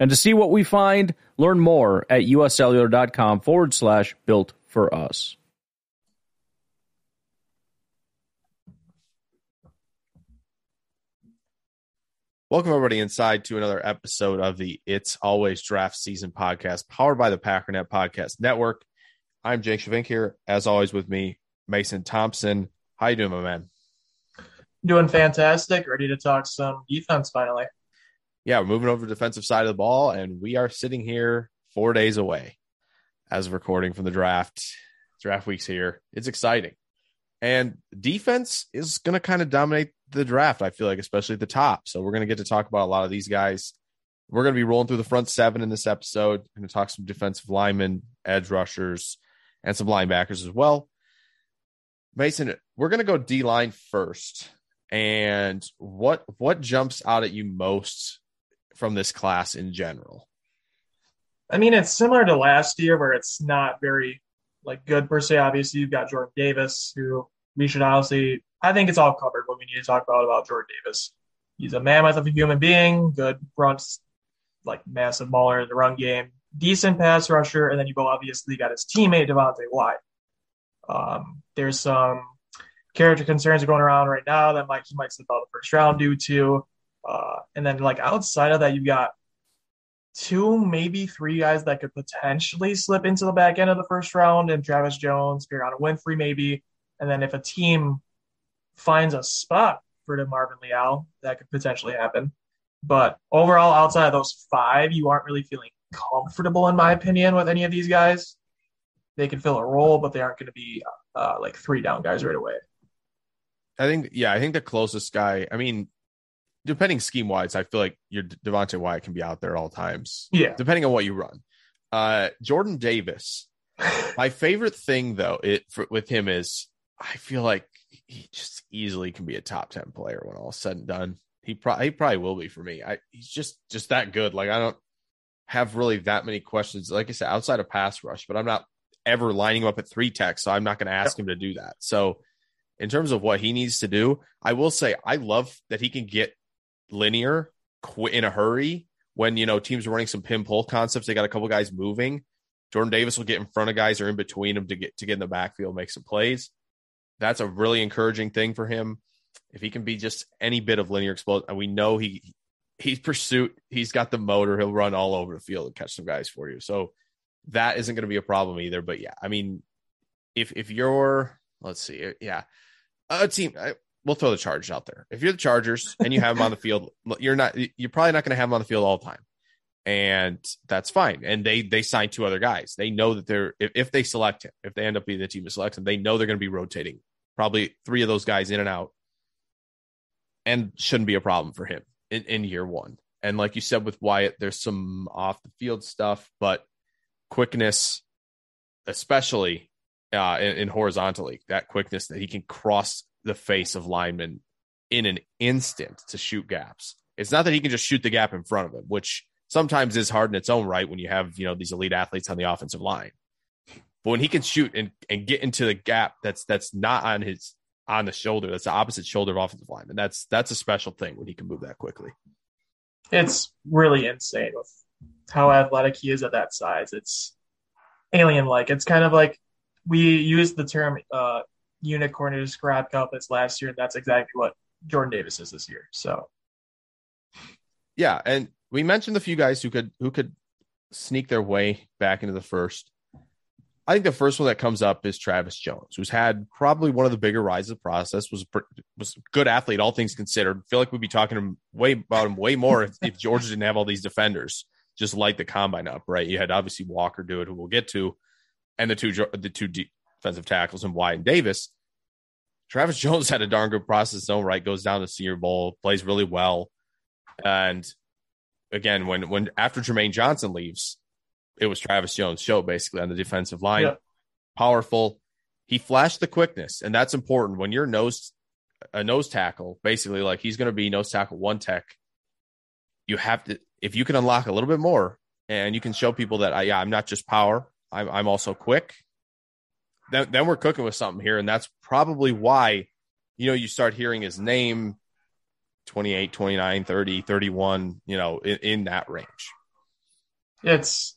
And to see what we find, learn more at uscellular.com forward slash built for us. Welcome everybody inside to another episode of the It's Always Draft Season podcast, powered by the Packernet Podcast Network. I'm Jake Shavink here, as always, with me, Mason Thompson. How you doing, my man? Doing fantastic. Ready to talk some defense finally. Yeah, we're moving over to the defensive side of the ball, and we are sitting here four days away as of recording from the draft. Draft week's here. It's exciting. And defense is going to kind of dominate the draft, I feel like, especially at the top. So we're going to get to talk about a lot of these guys. We're going to be rolling through the front seven in this episode. We're going to talk some defensive linemen, edge rushers, and some linebackers as well. Mason, we're going to go D line first. And what what jumps out at you most from this class in general? I mean, it's similar to last year where it's not very like good per se. Obviously, you've got Jordan Davis, who we should honestly I think it's all covered what we need to talk about about Jordan Davis. He's a mammoth of a human being, good runs, like massive mauler in the run game, decent pass rusher, and then you go obviously got his teammate Devonte Wyatt. Um, there's some character concerns going around right now that might he might slip out the first round due to. Uh, and then like outside of that, you've got two, maybe three guys that could potentially slip into the back end of the first round, and Travis Jones, Perrion Winfrey, maybe. And then if a team finds a spot for DeMarvin Leal, that could potentially happen. But overall, outside of those five, you aren't really feeling comfortable, in my opinion, with any of these guys. They can fill a role, but they aren't going to be uh, like three down guys right away. I think, yeah, I think the closest guy, I mean, depending scheme wise, I feel like your Devonte Wyatt can be out there at all times. Yeah. Depending on what you run. Uh, Jordan Davis. My favorite thing though, it for, with him is I feel like he just easily can be a top 10 player when all said and done. He probably he probably will be for me. I he's just just that good. Like I don't have really that many questions. Like I said, outside of pass rush, but I'm not ever lining him up at three tech, so I'm not going to ask him to do that. So in terms of what he needs to do, I will say I love that he can get linear in a hurry when you know teams are running some pin pull concepts. They got a couple guys moving. Jordan Davis will get in front of guys or in between them to get to get in the backfield, make some plays. That's a really encouraging thing for him. If he can be just any bit of linear explosive, and we know he he's pursuit, he's got the motor, he'll run all over the field and catch some guys for you. So that isn't going to be a problem either. But yeah, I mean, if if you're let's see, yeah, a team. We'll throw the Chargers out there. If you're the Chargers and you have them on the field, you're not. You're probably not going to have them on the field all the time, and that's fine. And they they sign two other guys. They know that they're if, if they select him, if they end up being the team that selects him, they know they're going to be rotating probably three of those guys in and out, and shouldn't be a problem for him in, in year one. And like you said with Wyatt, there's some off the field stuff, but quickness, especially uh, in, in horizontally, that quickness that he can cross the face of linemen in an instant to shoot gaps. It's not that he can just shoot the gap in front of him, which sometimes is hard in its own right when you have, you know, these elite athletes on the offensive line. But when he can shoot and, and get into the gap that's that's not on his on the shoulder, that's the opposite shoulder of offensive line. And that's that's a special thing when he can move that quickly. It's really insane with how athletic he is at that size. It's alien like. It's kind of like we use the term uh, unicorn to describe Kyle Pitts last year, and that's exactly what Jordan Davis is this year. So, yeah, and we mentioned a few guys who could who could sneak their way back into the first. I think the first one that comes up is Travis Jones, who's had probably one of the bigger rises of the process. was was a good athlete, all things considered. feel like we'd be talking way about him way more if, if Georgia didn't have all these defenders just light the combine up, right? You had obviously Walker do it, who we'll get to, and the two the two defensive tackles and Wyatt and Davis. Travis Jones had a darn good process zone, right? Goes down to Senior Bowl, plays really well, and again, when when after Jermaine Johnson leaves, it was Travis Jones' show basically on the defensive line. Yeah. Powerful. He flashed the quickness, and that's important when you're nose a nose tackle, basically like he's going to be nose tackle one tech. You have to if you can unlock a little bit more, and you can show people that I, yeah, I'm not just power, I'm I'm also quick. Then then we're cooking with something here, and that's probably why you know you start hearing his name 28 29 30 31 you know in, in that range. It's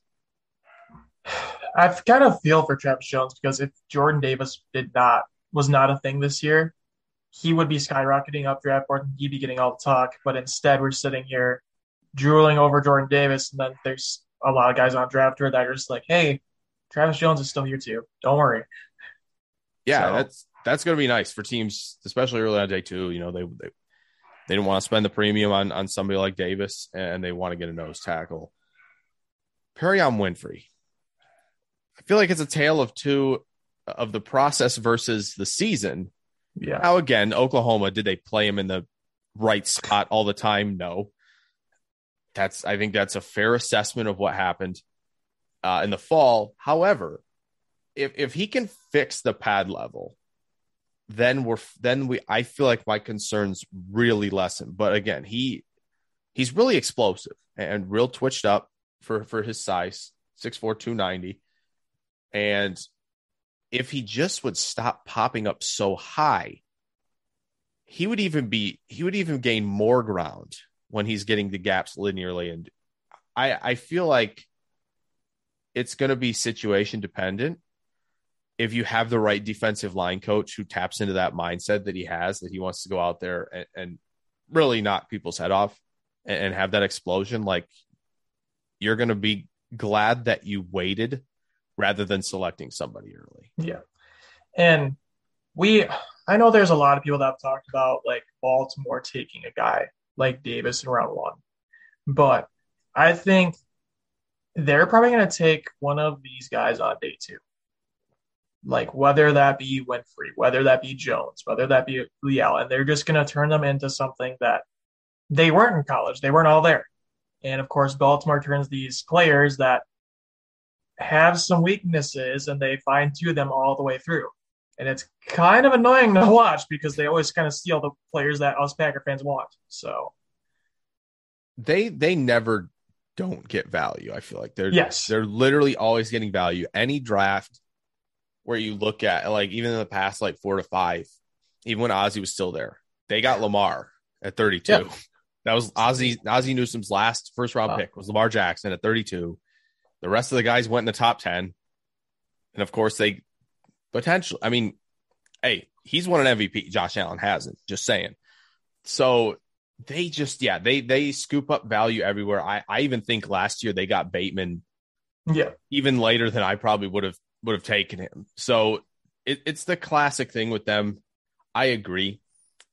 I have kind of feel for Travis Jones because if Jordan Davis did not was not a thing this year, he would be skyrocketing up draft board and he'd be getting all the talk. But instead, we're sitting here drooling over Jordan Davis, and then there's a lot of guys on draft board that are just like, "Hey, Travis Jones is still here too. Don't worry." yeah So- that's that's going to be nice for teams especially early on day two you know they they, they didn't want to spend the premium on on somebody like davis and they want to get a nose tackle Perrion winfrey i feel like it's a tale of two of the process versus the season Yeah, Now again, Oklahoma, did they play him in the right spot all the time? No. That's I think that's a fair assessment of what happened uh, in the fall. However, if if he can fix the pad level, then we're then we I feel like my concerns really lessen. But again, he he's really explosive and real twitched up for for his size, 6'4", 290. And if he just would stop popping up so high, he would even be he would even gain more ground when he's getting the gaps linearly. And I I feel like it's going to be situation dependent. If you have the right defensive line coach who taps into that mindset that he has, that he wants to go out there and, and really knock people's head off and, and have that explosion, like you're going to be glad that you waited rather than selecting somebody early. Yeah. And we, I know there's a lot of people that have talked about like Baltimore taking a guy like Davis in round one, but I think they're probably going to take one of these guys on day two. Like whether that be Winfrey, whether that be Jones, whether that be Leal, and they're just going to turn them into something that they weren't in college. They weren't all there. And of course, Baltimore turns these players that have some weaknesses and they fine tune them all the way through. And it's kind of annoying to watch because they always kind of steal the players that us Packer fans want. So they they never don't get value. I feel like they're Yes. they're literally always getting value. Any draft where you look at like even in the past like four to five, even when Ozzie was still there, they got Lamar at 32. Yeah. That was Ozzie Ozzie Newsome's last first round Wow. pick was Lamar Jackson at 32. The rest of the guys went in the top 10. And of course they potential I mean, hey, he's won an MVP. Josh Allen hasn't. Just saying. So they just yeah they they scoop up value everywhere. I I even think last year they got Bateman yeah, even later than I probably would have would have taken him. So it, it's the classic thing with them. I agree.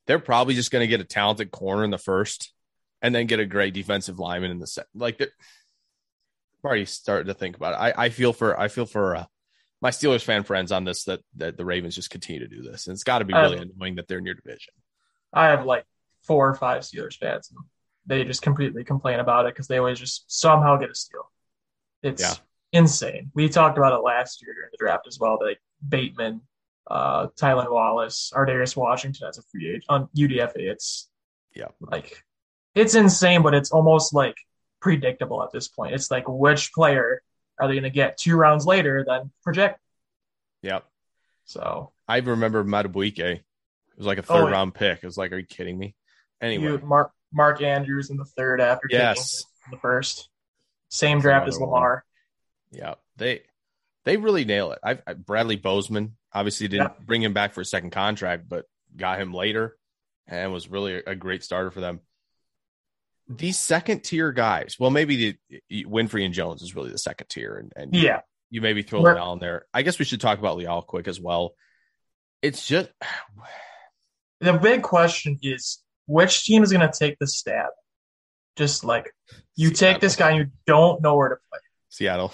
They're probably just going to get a talented corner in the first, and then get a great defensive lineman in the second. Like they're I'm already starting to think about it. I, I feel for I feel for uh, my Steelers fan friends on this that that the Ravens just continue to do this, and it's got to be really Um, annoying that they're in your division. I have like four or five Steelers fans. And they just completely complain about it because they always just somehow get a steal. It's Yeah. insane. We talked about it last year during the draft as well. Like Bateman, uh, Tylan Wallace, Ar'Darius Washington as a free agent on UDFA. It's Yeah. like it's insane, but it's almost like predictable at this point. It's like which player are they going to get two rounds later than project? Yep. So I remember Madubuike. It was like a third Oh, round pick. It was like, are you kidding me? Anyway, you Mark Mark Andrews in the third after Yes. the first. Same That's draft as another one. Lamar. yeah, they they really nail it. I, I Bradley Bozeman obviously didn't bring him back for a second contract, but got him later and was really a, great starter for them. These second tier guys, well, maybe the Winfrey and Jones is really the second tier, and, and Yeah. you maybe throw Leal in there. I guess we should talk about Leal quick as well. It's just The big question is which team is going to take the stab? Just like you take this guy and you don't know where to play. Seattle.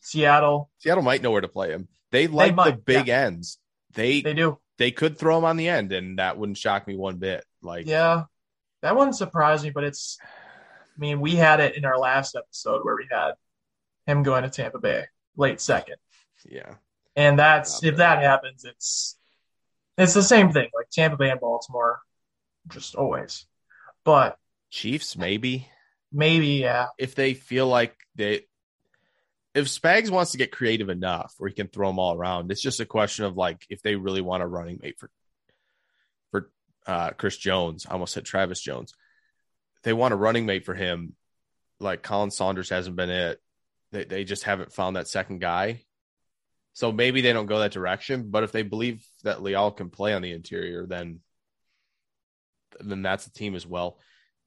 Seattle, Seattle might know where to play him. They like the might, big ends. They they do. they could throw him on the end, and that wouldn't shock me one bit. Like, Yeah. That wouldn't surprise me, but it's I mean, we had it in our last episode where we had him going to Tampa Bay late second. Yeah. And that's Not if that happens, it's it's the same thing. Like Tampa Bay and Baltimore, just always. But Chiefs, maybe. maybe, yeah. If they feel like they if Spags wants to get creative enough where he can throw them all around, it's just a question of like if they really want a running mate for for uh Chris Jones. I almost said Travis Jones. They want a running mate for him, like Khalen Saunders hasn't been it. They they just haven't found that second guy. So maybe they don't go that direction. But if they believe that Leal can play on the interior, then then that's a team as well.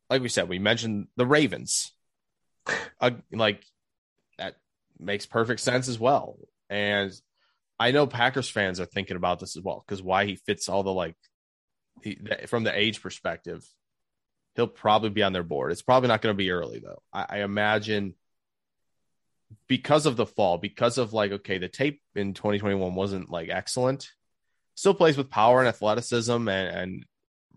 Like we said, we mentioned the Ravens. Uh, like that makes perfect sense as well. And I know Packers fans are thinking about this as well because why he fits all the like he, from the age perspective, he'll probably be on their board. It's probably not going to be early though. I, I imagine because of the fall, because of like okay, the tape in 2021 wasn't like excellent. Still plays with power and athleticism and, and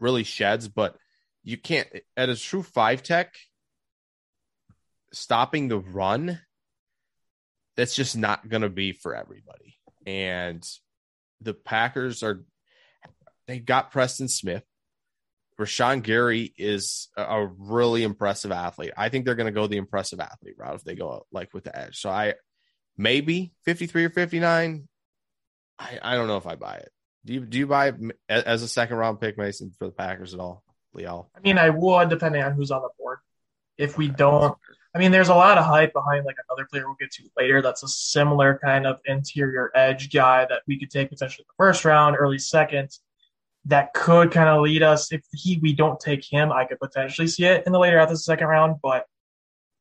really sheds, but you can't at a true five tech stopping the run. That's just not going to be for everybody. And the Packers are they got Preston Smith. Rashan Gary is a- really impressive athlete. I think they're going to go the impressive athlete route if they go like with the edge. So I maybe 53 or 59. I, I don't know if I buy it. Do you do you buy as a second round pick, Mason, for the Packers at all, Leal? I mean, I would depending on who's on the board. If we don't, I mean, there's a lot of hype behind like another player we'll get to later. That's a similar kind of interior edge guy that we could take potentially the first round, early second. That could kind of lead us. If he we don't take him, I could potentially see it in the later half of the second round. But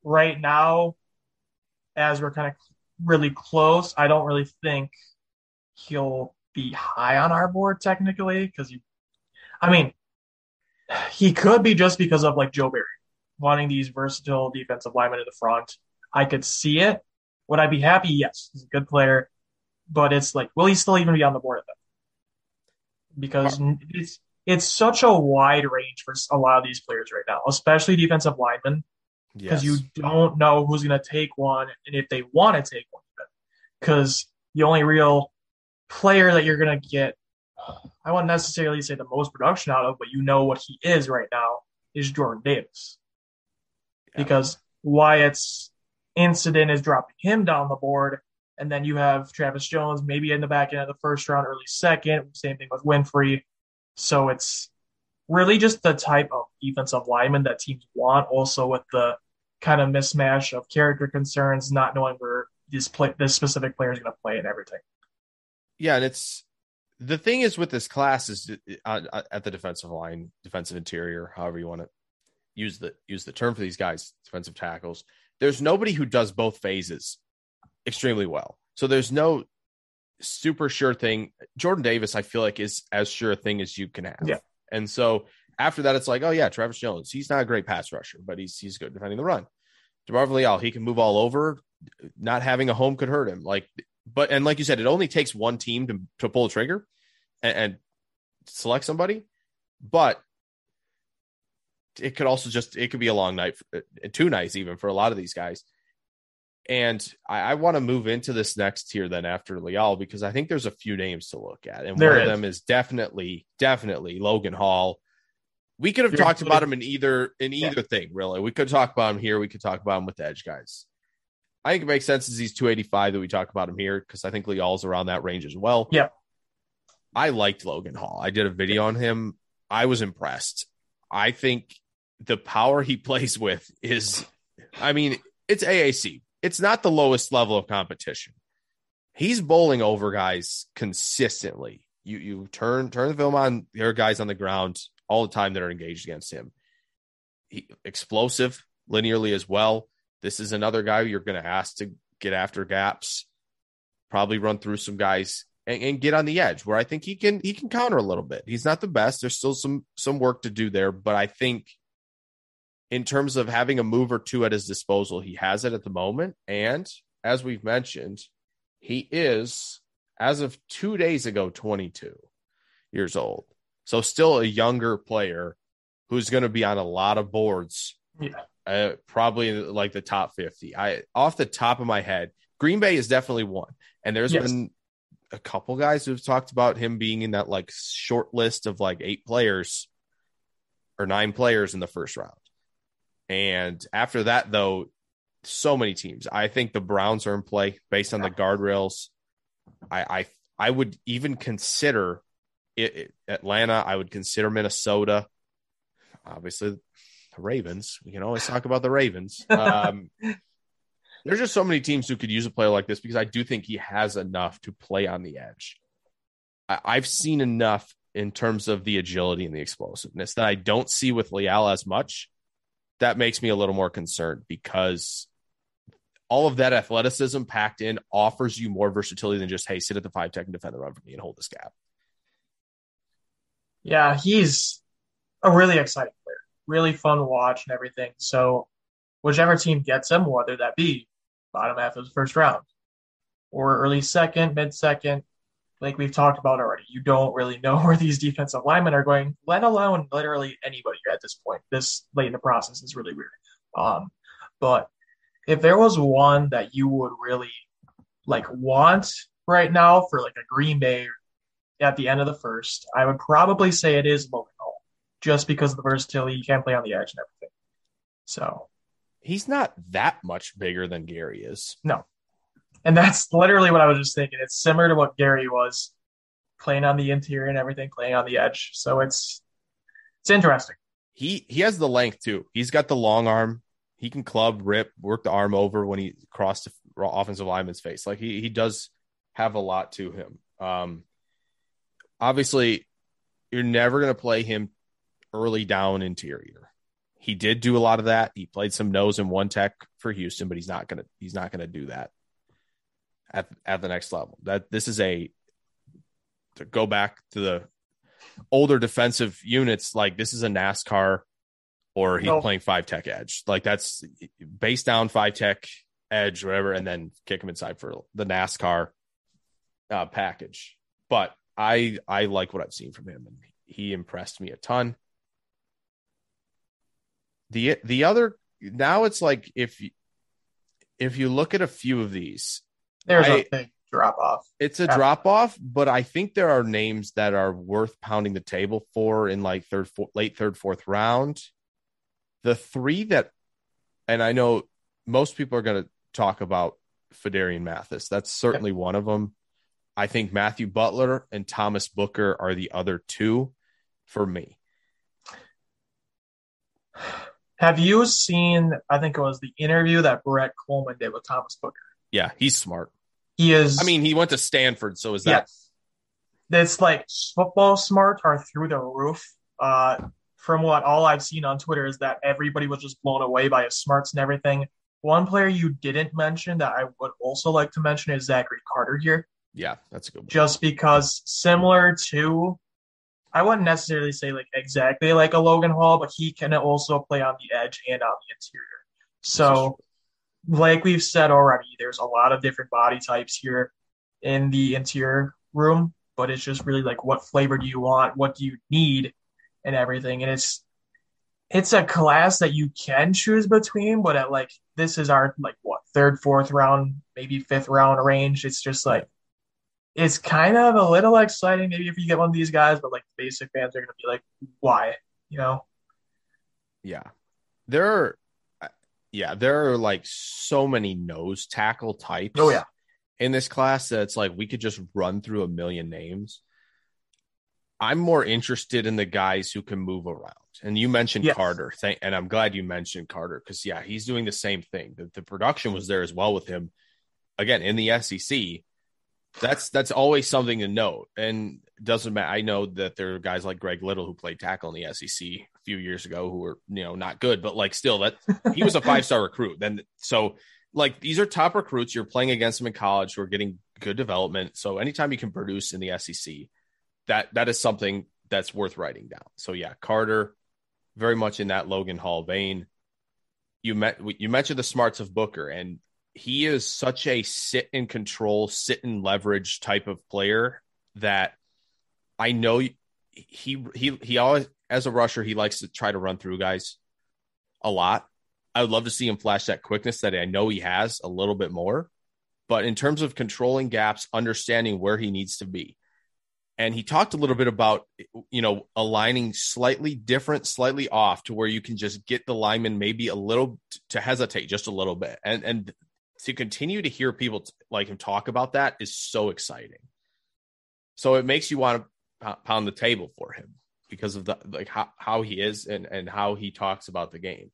right now, as we're kind of really close, I don't really think he'll be high on our board technically because he, I mean, he could be just because of like Joe Barry wanting these versatile defensive linemen in the front. I could see it. Would I be happy? Yes, he's a good player, but it's like, will he still even be on the board at that? Because it's it's such a wide range for a lot of these players right now, especially defensive linemen, because Yes. you don't know who's going to take one and if they want to take one. Because the only real player that you're going to get, I wouldn't necessarily say the most production out of, but you know what he is right now is Jordan Davis Yeah. because Wyatt's incident is dropping him down the board. And then you have Travis Jones maybe in the back end of the first round, early second. Same thing with Winfrey. So it's really just the type of defensive lineman that teams want. Also with the kind of mismatch of character concerns, not knowing where this play, this specific player is going to play and everything. Yeah, and it's the thing is with this class is uh, uh, at the defensive line, defensive interior, however you want to use the use the term for these guys, defensive tackles. There's nobody who does both phases extremely well. So there's no super sure thing. Jordan Davis, I feel like, is as sure a thing as you can have. Yeah. And so after that, it's like, oh yeah, Travis Jones. He's not a great pass rusher, but he's he's good defending the run. DeMarvin Leal, he can move all over. Not having a home could hurt him. Like, but and like you said, it only takes one team to to pull a trigger and, and select somebody. But it could also just it could be a long night, uh, two nights even for a lot of these guys. And I, I want to move into this next tier then after Leal because I think there's a few names to look at, and There one of them is definitely, definitely Logan Hall. We could have You're talked about him in either in Yeah. either thing, really. We could talk about him here. We could talk about him with the edge guys. I think it makes sense as he's 285 that we talk about him here because I think Leal's around that range as well. Yeah. I liked Logan Hall. I did a video on him. I was impressed. I think the power he plays with is, I mean, it's AAC. It's not the lowest level of competition. He's bowling over guys consistently. You you turn turn the film on. There are guys on the ground all the time that are engaged against him. He, explosive linearly as well. This is another guy you're going to ask to get after gaps, probably run through some guys and, and get on the edge where I think he can he can counter a little bit. He's not the best. There's still some some work to do there, but I think in terms of having a move or two at his disposal, he has it at the moment. And as we've mentioned, he is, as of two days ago, 22 years old. So still a younger player who's going to be on a lot of boards Yeah. Uh, probably like the top 50. I off the top of my head, Green Bay is definitely one. And there's Yes. been a couple guys who've talked about him being in that like short list of like eight players or nine players in the first round. And after that, though, so many teams. I think the Browns are in play based on the guardrails. I I, I would even consider it, it- Atlanta. I would consider Minnesota. Obviously, the Ravens. We can always talk about the Ravens. Um, there's just so many teams who could use a player like this because I do think he has enough to play on the edge. I, I've seen enough in terms of the agility and the explosiveness that I don't see with Leal as much. That makes me a little more concerned because all of that athleticism packed in offers you more versatility than just, hey, sit at the five tech and defend the run for me and hold this gap. Yeah, he's a really exciting really fun to watch and everything. So, whichever team gets him, whether that be bottom half of the first round or early second, mid second, like we've talked about already, you don't really know where these defensive linemen are going, let alone literally anybody at this point. This late in the process is really weird. Um, but if there was one that you would really like want right now for like a Green Bay at the end of the first, I would probably say it is Logan just because of the versatility. You can't play on the edge and everything. So, He's not that much bigger than Gary is. No. And that's literally what I was just thinking. It's similar to what Gary was playing on the interior and everything, playing on the edge. So it's it's interesting. He he has the length too. He's got the long arm. He can club, rip, work the arm over when he crossed the offensive lineman's face. Like he he does have a lot to him. Um, obviously, you're never going to play him early down interior. He did do a lot of that. He played some nose and one tech for Houston, but he's not gonna he's not gonna do that at at the next level. That this is a to go back to the older defensive units. Like this is a NASCAR, or he's No. playing five tech edge. Like that's base down five tech edge, whatever, and then kick him inside for the NASCAR uh, package. But I I like what I've seen from him, and he impressed me a ton. The the other now it's like if you- if you look at a few of these, There's I- a big drop off. it's a Yeah. drop off, but I think there are names that are worth pounding the table for in like third, four, late third, fourth round. The three that, and I know most people are going to talk about Phidarian Mathis. That's certainly one of them. I think Matthew Butler and Thomas Booker are the other two for me. Have you seen? I think it was the interview that Brett Coleman did with Thomas Booker. Yeah, he's smart. He is. I mean, he went to Stanford, so is that yes, it's like football smart are through the roof. Uh, from what all I've seen on Twitter is that everybody was just blown away by his smarts and everything. One player you didn't mention that I would also like to mention is Zachary Carter here. yeah, that's a good one. just because similar to I wouldn't necessarily say like exactly like a Logan Hall, but he can also play on the edge and on the interior. So like we've said already, there's a lot of different body types here in the interior room, but it's just really like what flavor do you want, what do you need, and everything. And it's it's a class that you can choose between, but at like this is our like what third, fourth round, maybe fifth round range. It's just like it's kind of a little exciting maybe if you get one of these guys, but like basic fans are gonna be like, why? You know? Yeah. There are uh, yeah, there are like so many nose tackle types. Oh, yeah. In this class that it's like we could just run through a million names. I'm more interested in the guys who can move around. And you mentioned Yes. Carter. Thank, and I'm glad you mentioned Carter because yeah, he's doing the same thing. The, the production was there as well with him. Again, in the SEC, that's that's always something to note. And doesn't matter. I know that there are guys like Greg Little who played tackle in the SEC a few years ago who were you know not good, but like still that he was a five star recruit. Then so like these are top recruits. You're playing against them in college who are getting good development. So anytime you can produce in the SEC, that that is something that's worth writing down. So yeah, Carter, very much in that Logan Hall vein. You met you mentioned the smarts of Booker, and he is such a sit and control, sit and leverage type of player that I know he he he always as a rusher he likes to try to run through guys a lot. I would love to see him flash that quickness that I know he has a little bit more. But in terms of controlling gaps, understanding where he needs to be, and he talked a little bit about you know aligning slightly different slightly off to where you can just get the lineman maybe a little to hesitate just a little bit. And and to continue to hear people like him talk about that is so exciting so it makes you want to pound the table for him because of the like how, how he is and and how he talks about the game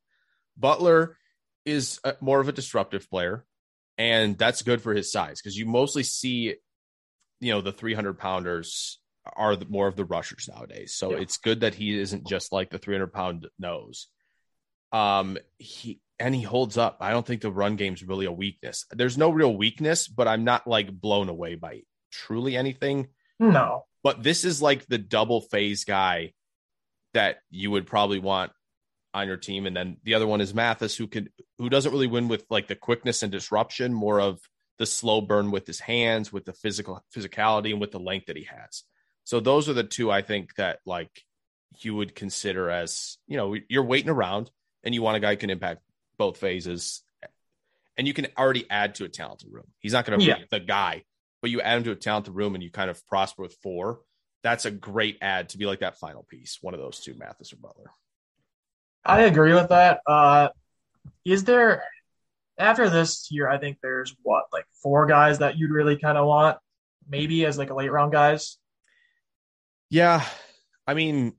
butler is a, more of a disruptive player and that's good for his size because you mostly see you know the 300 pounders are the, more of the rushers nowadays. So yeah. it's good that he isn't just like the 300 pound nose. Um, he and he holds up. I don't think the run game's really a weakness. There's no real weakness, but I'm not like blown away by truly anything. No, but this is like the double phase guy that you would probably want on your team. And then the other one is Mathis, who could who doesn't really win with like the quickness and disruption, more of the slow burn with his hands, with the physical physicality, and with the length that he has. So those are the two I think that like you would consider as you know you're waiting around and you want a guy who can impact both phases, and you can already add to a talented room. He's not going to yeah. be the guy, but you add him to a talented room and you kind of prosper with four. That's a great add to be like that final piece. One of those two, Mathis or Butler. I agree with that. Uh, is there after this year, I think there's what like four guys that you'd really kind of want, maybe as like a late round guys. Yeah, I mean,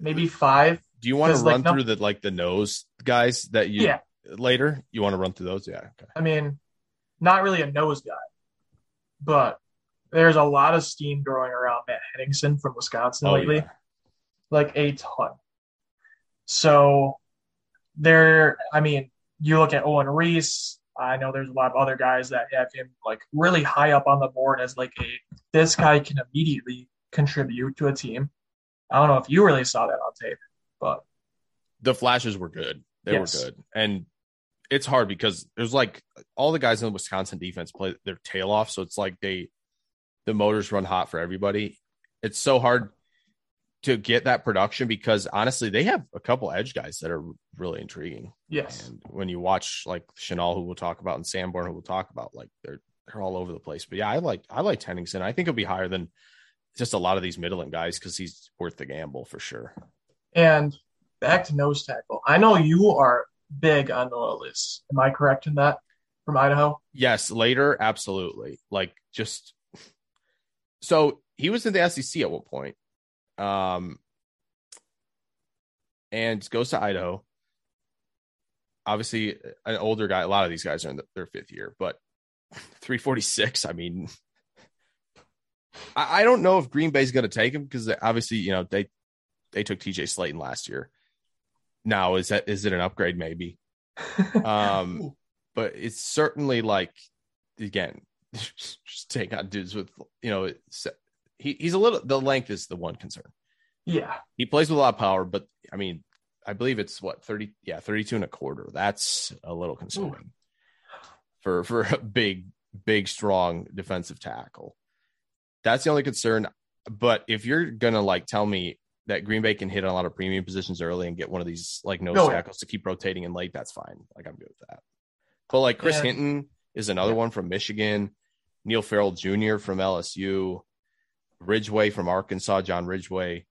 maybe five. Do you want to run like, through no, the like the nose guys that you yeah. later? You want to run through those? Yeah. Okay. I mean, not really a nose guy, but there's a lot of steam growing around Matt Henningsen from Wisconsin oh, lately, yeah. like a ton. So there, I mean, you look at Owen Reese. I know there's a lot of other guys that have him like really high up on the board as like a this guy can immediately contribute to a team. I don't know if you really saw that on tape, but the flashes were good. They yes. were good. And it's hard because there's like all the guys in the Wisconsin defense play their tail off. So it's like they the motors run hot for everybody. It's so hard to get that production because honestly, they have a couple edge guys that are really intriguing. Yes. And when you watch like Chenal, who we'll talk about, and Sanborn, who we'll talk about, like they're they're all over the place. But yeah, I like I like Henningsen. I think he'll be higher than just a lot of these middling guys because he's worth the gamble for sure. And back to nose tackle. I know you are big on Noah Elliss. Am I correct in that from Idaho? Yes, later, absolutely. Like just so he was in the SEC at one point um, and goes to Idaho. Obviously, an older guy. A lot of these guys are in the, their fifth year, but 346. I mean, I, I don't know if Green Bay's going to take him because obviously, you know, they they took TJ Slaton last year. Now, is that is it an upgrade? Maybe. um, but it's certainly like again, just take on dudes with you know he, he's a little the length is the one concern. Yeah. He plays with a lot of power, but I mean, I believe it's what 30 yeah, 32 and a quarter. That's a little concerning Ooh. for for a big big strong defensive tackle. That's the only concern, but if you're going to like tell me that Green Bay can hit a lot of premium positions early and get one of these like nose oh, no. tackles to keep rotating in late, that's fine. Like I'm good with that. But like Chris yeah. Hinton is another yeah. one from Michigan, Neil Farrell Jr. from LSU. Ridgeway from Arkansas, John Ridgeway,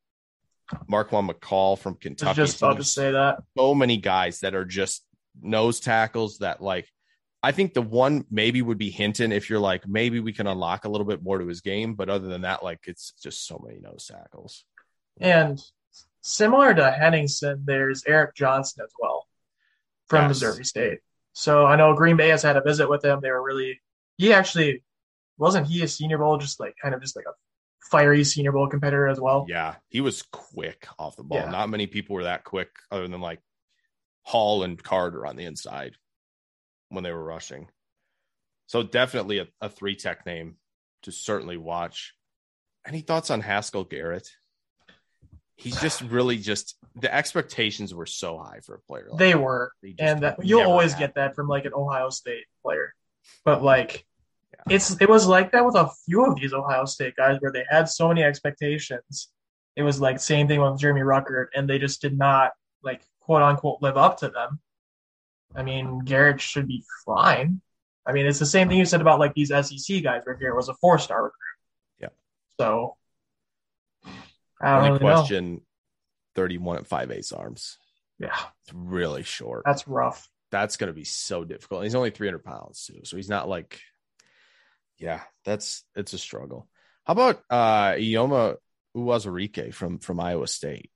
Marquan McCall from Kentucky. just about to say that. So many guys that are just nose tackles that like I think the one maybe would be Hinton if you're like maybe we can unlock a little bit more to his game, but other than that, like it's just so many nose tackles. And similar to Henningsen, there's Eric Johnson as well from yes. Missouri State. So I know Green Bay has had a visit with him. They were really he actually wasn't he a senior bowl, just like kind of just like a fiery Senior Bowl competitor as well. Yeah, he was quick off the ball. Yeah. Not many people were that quick, other than like Hall and Carter on the inside when they were rushing. So definitely a, a three tech name to certainly watch. Any thoughts on Haskell Garrett? He's just really just the expectations were so high for a player. Like they that. were, they and that, you'll always get that from like an Ohio State player. But like it's it was like that with a few of these Ohio State guys where they had so many expectations. It was like same thing with Jeremy Ruckert, and they just did not like quote unquote live up to them. I mean, Garrett should be fine. I mean, it's the same thing you said about like these SEC guys where Garrett was a four star recruit. Yeah. So I don't really know. question 31 at 5 ace arms. Yeah, It's really short. that's rough. That's going to be so difficult. He's only 300 pounds too. So he's not like, yeah, that's, it's a struggle. How about uh Eyioma Uwazurike from, from Iowa State?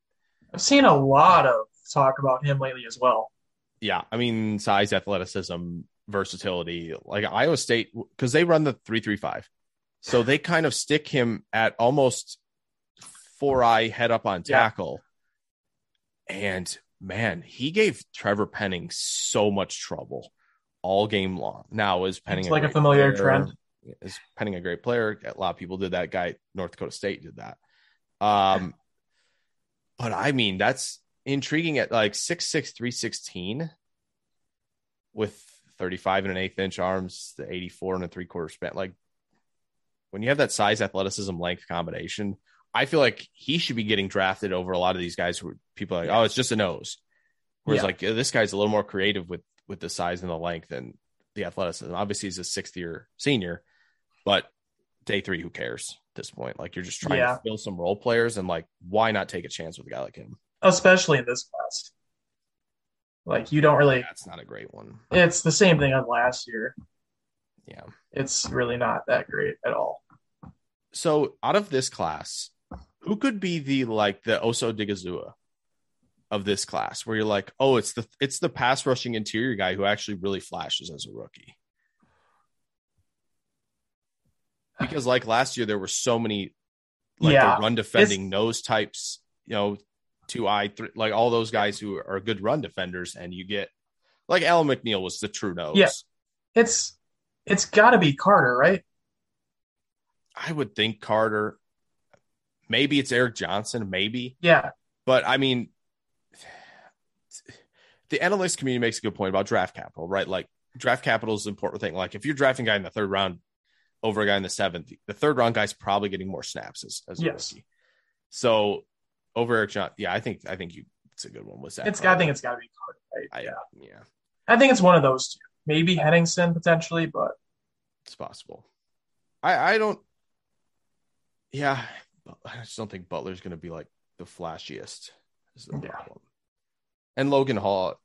I've seen a lot of talk about him lately as well. Yeah. I mean, size, athleticism, versatility, like Iowa State, because they run the 335. So they kind of stick him at almost four eye head up on Yeah. tackle. And man, he gave Trevor Penning so much trouble all game long. Now is Penning It's like a great familiar player? trend. Is Penning a great player? A lot of people did that. Guy North Dakota State did that. Um, but I mean that's intriguing at like six six three sixteen with 35 and an eighth inch arms, the 84 and a three quarter span. Like when you have that size, athleticism, length combination, I feel like he should be getting drafted over a lot of these guys who people are like, oh, it's just a nose. Whereas Yeah. like this guy's a little more creative with with the size and the length and the athleticism. Obviously, he's a sixth year senior, but day three, who cares at this point? Like you're just trying Yeah. to fill some role players, and like why not take a chance with a guy like him? especially in this class. Like you don't really. That's not a great one. It's the same thing on last year. Yeah. It's really not that great at all. so out of this class, who could be the like the Osa Odighizuwa of this class where you're like, oh, it's the it's the pass rushing interior guy who actually really flashes as a rookie. Because like last year, there were so many like Yeah. the run defending nose types, you know, two eye, three, like all those guys who are good run defenders, and you get like Alim McNeill was the true nose. Yeah. It's it's got to be Carter, right? I would think Carter. Maybe it's Eric Johnson, maybe. Yeah, But I mean, the analytics community makes a good point about draft capital, right? Like draft capital is an important thing. Like if you're drafting a guy in the third round over a guy in the seventh, the third round guy's probably getting more snaps as, as a Yes. rookie. So over Eric John, yeah, I think I think you it's a good one with Zach. it's. I Carter. think it's got to be Carter, right? I, yeah, yeah, I think it's one of those two. Maybe Henningsen potentially, but it's possible. I I don't. Yeah, I just don't think Butler's going to be like the flashiest. Is the Yeah. problem. And Logan Hall,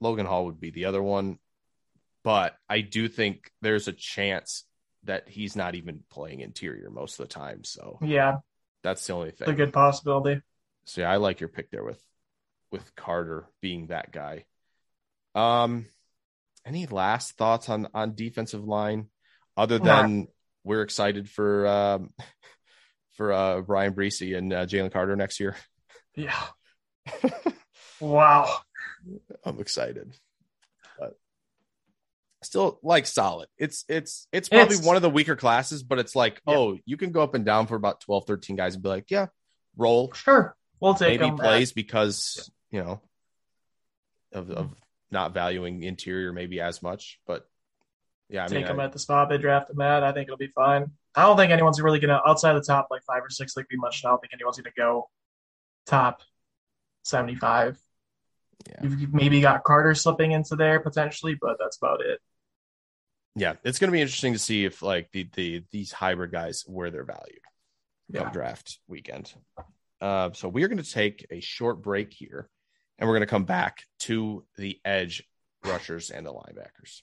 Logan Hall would be the other one, but I do think there's a chance that he's not even playing interior most of the time. So yeah, that's the only thing. it's a good possibility. So yeah, I like your pick there with with Carter being that guy. Um, any last thoughts on on defensive line other Nah. than we're excited for um for uh Bryan Bresee and uh, Jalen Carter next year? Yeah. wow. I'm excited, but still like solid. It's it's it's probably It's- one of the weaker classes, but it's like Yeah. oh, you can go up and down for about 12, 13 guys and be like, yeah, roll. Sure, we'll take maybe plays because you know of of not valuing interior maybe as much, but yeah, I take mean, him I- at the spot they draft him at. I think it'll be fine. I don't think anyone's really gonna outside the top like five or six like be much. I don't think anyone's gonna go top seventy five. Yeah. You've maybe got Carter slipping into there potentially, but that's about it. yeah, it's going to be interesting to see if like the the these hybrid guys where they're valued Yeah. draft weekend. Uh, so we are going to take a short break here, and we're going to come back to the edge rushers and the linebackers.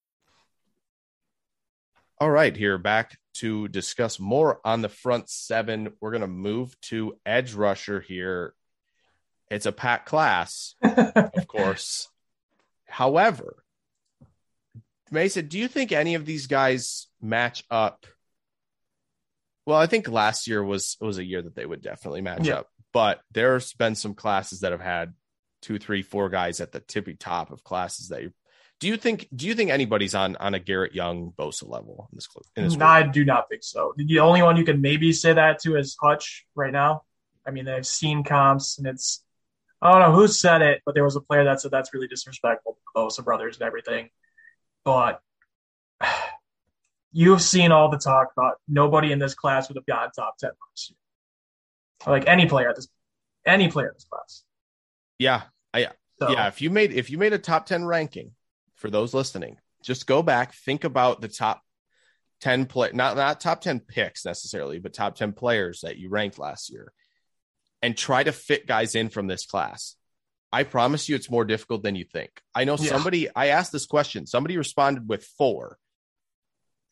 All right, here back to discuss more on the front seven. We're going to move to edge rusher here. It's a pack class, of course. However, Mason, do you think any of these guys match up? Well, I think last year was was a year that they would definitely match Yeah. up, but there's been some classes that have had two, three, four guys at the tippy top of classes that you do you think do you think anybody's on on a Garrett Young Bosa level in this in this No, I do not think so. The only one you could maybe say that to is Hutch right now. I mean, I've seen comps, and it's I don't know who said it, but there was a player that said that's really disrespectful to Bosa brothers and everything. But you've seen all the talk about nobody in this class would have gotten top ten last year. Like any player at this, any player in this class. Yeah, So, yeah. If you made if you made a top ten ranking for those listening, just go back, think about the top ten play not not top ten picks necessarily, but top ten players that you ranked last year, and try to fit guys in from this class. I promise you, it's more difficult than you think. I know Yeah. somebody. I asked this question. Somebody responded with four,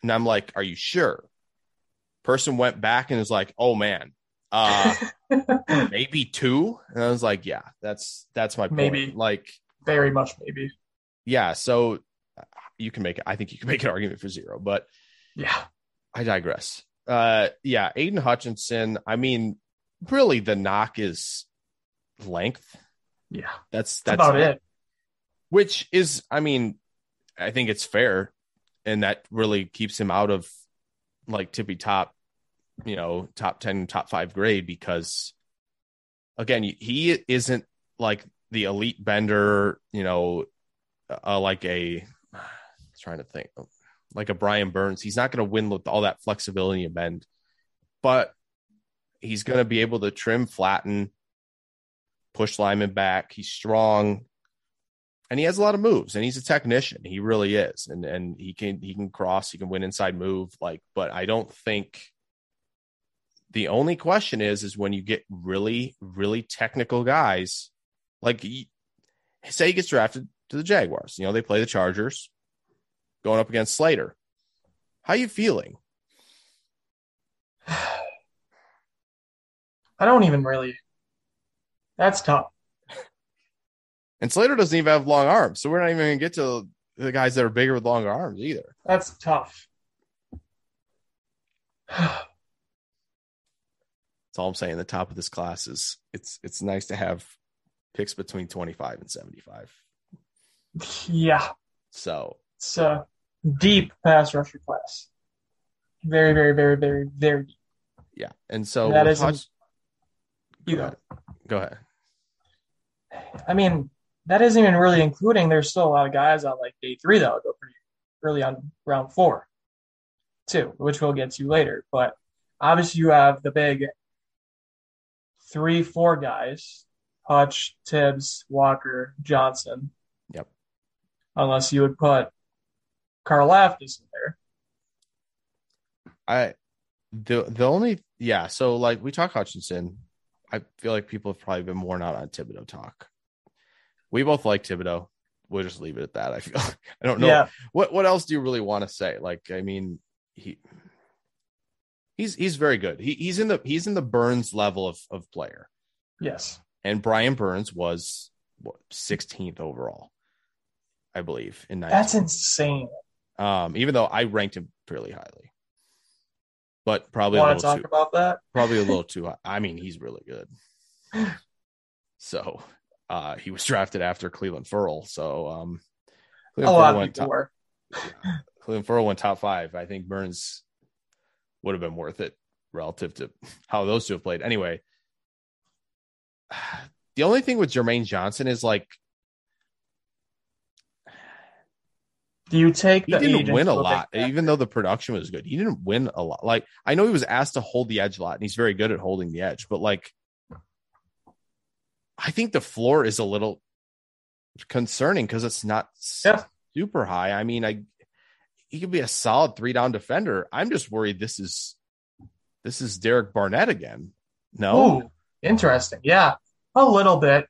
and I'm like, "Are you sure?" Person went back and was like, "Oh man." Uh, maybe two and i was like yeah that's that's my point. Maybe. like very much maybe. Yeah so uh, you can make it i think you can make an argument for zero but Yeah. i digress uh yeah aidan hutchinson i mean really the knock is length Yeah. that's That's that's about it. which is i mean i think it's fair and that really keeps him out of like tippy top you know top 10 top 5 grade because again he isn't like the elite bender you know uh, like a trying to think like a Brian Burns. He's not going to win with all that flexibility and bend but he's going to be able to trim flatten push lineman back. He's strong and he has a lot of moves and he's a technician. He really is and and he can he can cross he can win inside move like but i don't think the only question is is when you get really really technical guys like say he gets drafted to the jaguars you know they play the chargers going up against slater how you feeling I don't even really. That's tough. and slater doesn't even have long arms so we're not even going to get to the guys that are bigger with longer arms either That's tough. that's all i'm saying the top of this class is it's it's nice to have picks between 25 and 75 yeah. so It's a deep pass rusher class. Very, very, very, very, very deep. yeah and so That with isn't- You go ahead. go ahead I mean, that isn't even really including. There's still a lot of guys on like day three that would go pretty early on round four, too, which we'll get to later. But obviously, you have the big three, four guys: Hutch, Thibs, Walker, Johnson. Unless you would put Karlaftis in there. I the the only yeah, so like we talk Hutchinson, I feel like people have probably been worn out on Thibodeaux talk. We both like Thibodeaux. We'll just leave it at that. I feel I don't know Yeah, what what else do you really want to say? Like, I mean, he he's he's very good. He he's in the he's in the Burns level of of player. yes, And Brian Burns was what 16th overall. I believe in 19. That's insane. Um, even though I ranked him fairly highly, but probably a Want to talk too, about that? probably a little too high. I mean, he's really good. So, uh, he was drafted after Clelin Ferrell. So, um, A Cleveland lot Furl of went people top, were. Clelin Ferrell went top five. I think Burns would have been worth it relative to how those two have played. Anyway, the only thing with Jermaine Johnson is like Do you take he the didn't win a lot, even though the production was good. He didn't win a lot. Like I know he was asked to hold the edge a lot, and he's very good at holding the edge. But like, I think the floor is a little concerning because it's not Yeah. super high. I mean, I he could be a solid three down defender. I'm just worried this is this is Derek Barnett again. No, Ooh, interesting. Yeah, a little bit.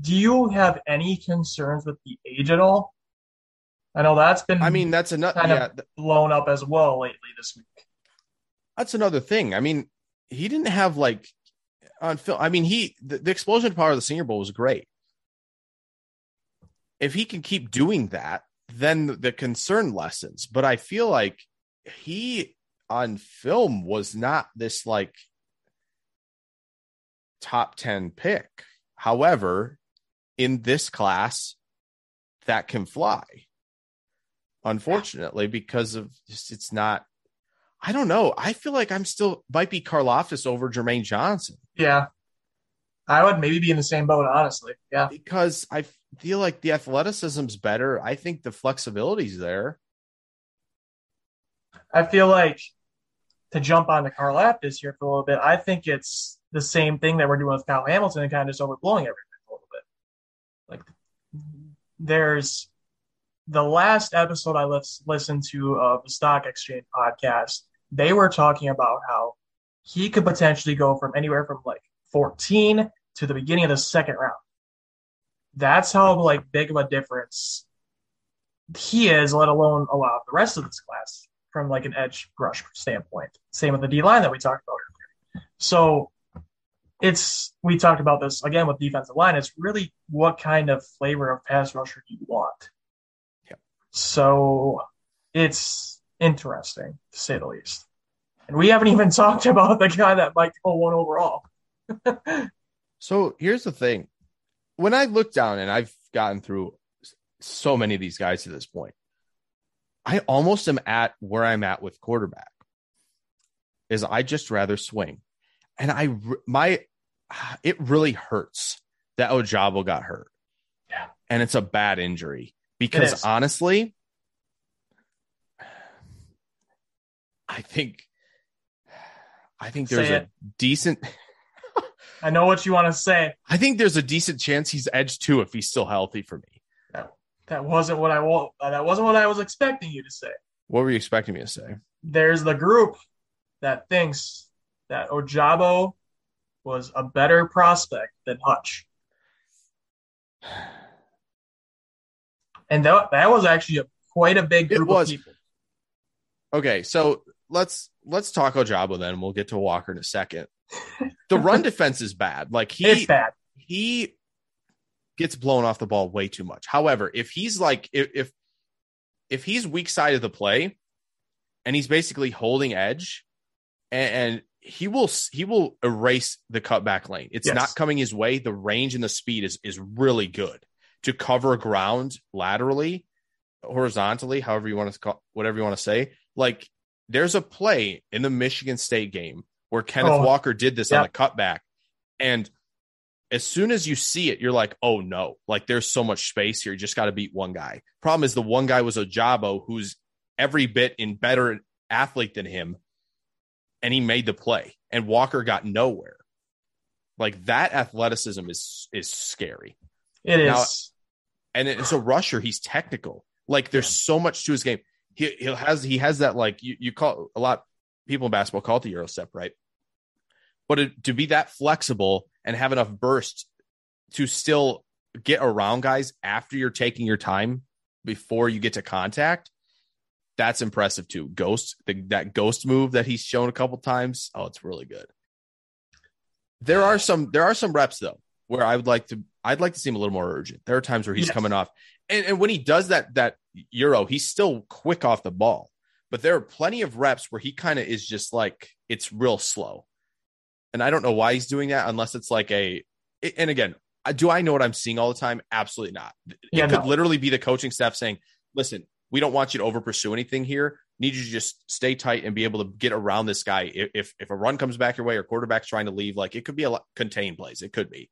Do you have any concerns with the age at all? I know that's been I mean that's another Kind of- yeah, th- blown up as well lately this week. that's another thing. I mean, he didn't have like on film. I mean, he the, the explosion power of the Senior Bowl was great. If he can keep doing that, then the, the concern lessens. But I feel like he on film was not this like top 10 pick. However, in this class, that can fly. Unfortunately, because of just it's not I don't know. I feel like I'm still might be Karlaftis over Jermaine Johnson Yeah, I would maybe be in the same boat, honestly. Yeah, because I feel like the athleticism's better. I think the flexibility's there. I feel like to jump on the Karlaftis here for a little bit, I think it's the same thing that we're doing with Kyle Hamilton and kind of just overblowing everything a little bit. Like, there's the last episode I lis- listened to of the Stock Exchange podcast, they were talking about how he could potentially go from anywhere from like 14 to the beginning of the second round. That's how like big of a difference he is, let alone a lot of the rest of this class from like an edge rush standpoint. Same with the D line that we talked about earlier. So it's we talked about this again with defensive line. It's really what kind of flavor of pass rusher do you want? So it's interesting to say the least. And we haven't even talked about the guy that might go one overall. So here's the thing. When I look down and I've gotten through so many of these guys to this point, I almost am at where I'm at with quarterback. Is I just rather swing. And I my ah, it really hurts that Ojabo got hurt. Yeah. And it's a bad injury because honestly, I think I think there's a decent I know what you want to say. I think there's a decent chance he's edge two if he's still healthy for me. That wasn't what I wa- that wasn't what I was expecting you to say. What were you expecting me to say? there's the group that thinks that Ojabo was a better prospect than Hutch. And that, that was actually a, quite a big group It was. of people. Okay, so let's let's talk Ojabo then. We'll get to Walker in a second. The run defense is bad. Like he it's bad. he gets blown off the ball way too much. However, if he's like if if, if he's weak side of the play and he's basically holding edge and, and he will he will erase the cutback lane. It's Yes. not coming his way. The range and the speed is is really good to cover ground laterally, horizontally, however you want to call whatever you want to say. Like there's a play in the Michigan State game where Kenneth Oh, Walker did this yeah. on a cutback and as soon as you see it, you're like, oh no, like there's so much space here. You just got to beat one guy. Problem is, the one guy was Ojabo, who's every bit in better athlete than him, and he made the play. And Walker got nowhere. Like that athleticism is is scary. It is. Now- And as a rusher, he's technical. Like there's so much to his game. He he has he has that like you you call a lot people in basketball call it the euro step, right? But it, to be that flexible and have enough burst to still get around guys after you're taking your time before you get to contact, that's impressive too. Ghost, the, that ghost move that he's shown a couple times, oh, it's really good. There are some there are some reps though where I would like to I'd like to see him a little more urgent. There are times where he's Yes. coming off, and, and when he does that that euro, he's still quick off the ball. But there are plenty of reps where he kind of is just like it's real slow, and I don't know why he's doing that unless it's like a. And again, do I know what I'm seeing all the time? Absolutely not. It Yeah, could no. literally be the coaching staff saying, "Listen, we don't want you to over pursue anything here. Need you to just stay tight and be able to get around this guy. If if, if a run comes back your way or quarterback's trying to leave, like it could be a lot, contained plays. It could be,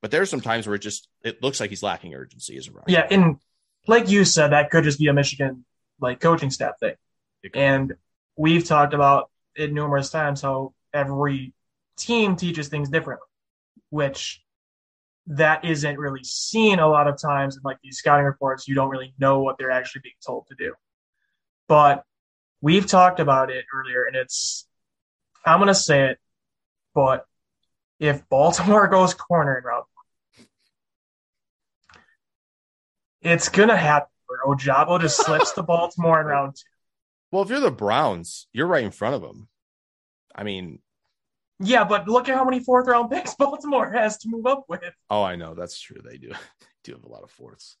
but there's some times where it just it looks like he's lacking urgency as a runner. Yeah, and like you said, that could just be a Michigan like coaching staff thing. And we've talked about it numerous times how every team teaches things differently, which that isn't really seen a lot of times in like these scouting reports. You don't really know what they're actually being told to do. But we've talked about it earlier, and it's I'm gonna say it, but if Baltimore goes corner in round one, it's gonna happen where Ojabo just slips the Baltimore in round two. Well, if you're the Browns, you're right in front of them. I mean, Yeah, but look at how many fourth round picks Baltimore has to move up with. oh, I know that's true. They do. They do have a lot of fourths.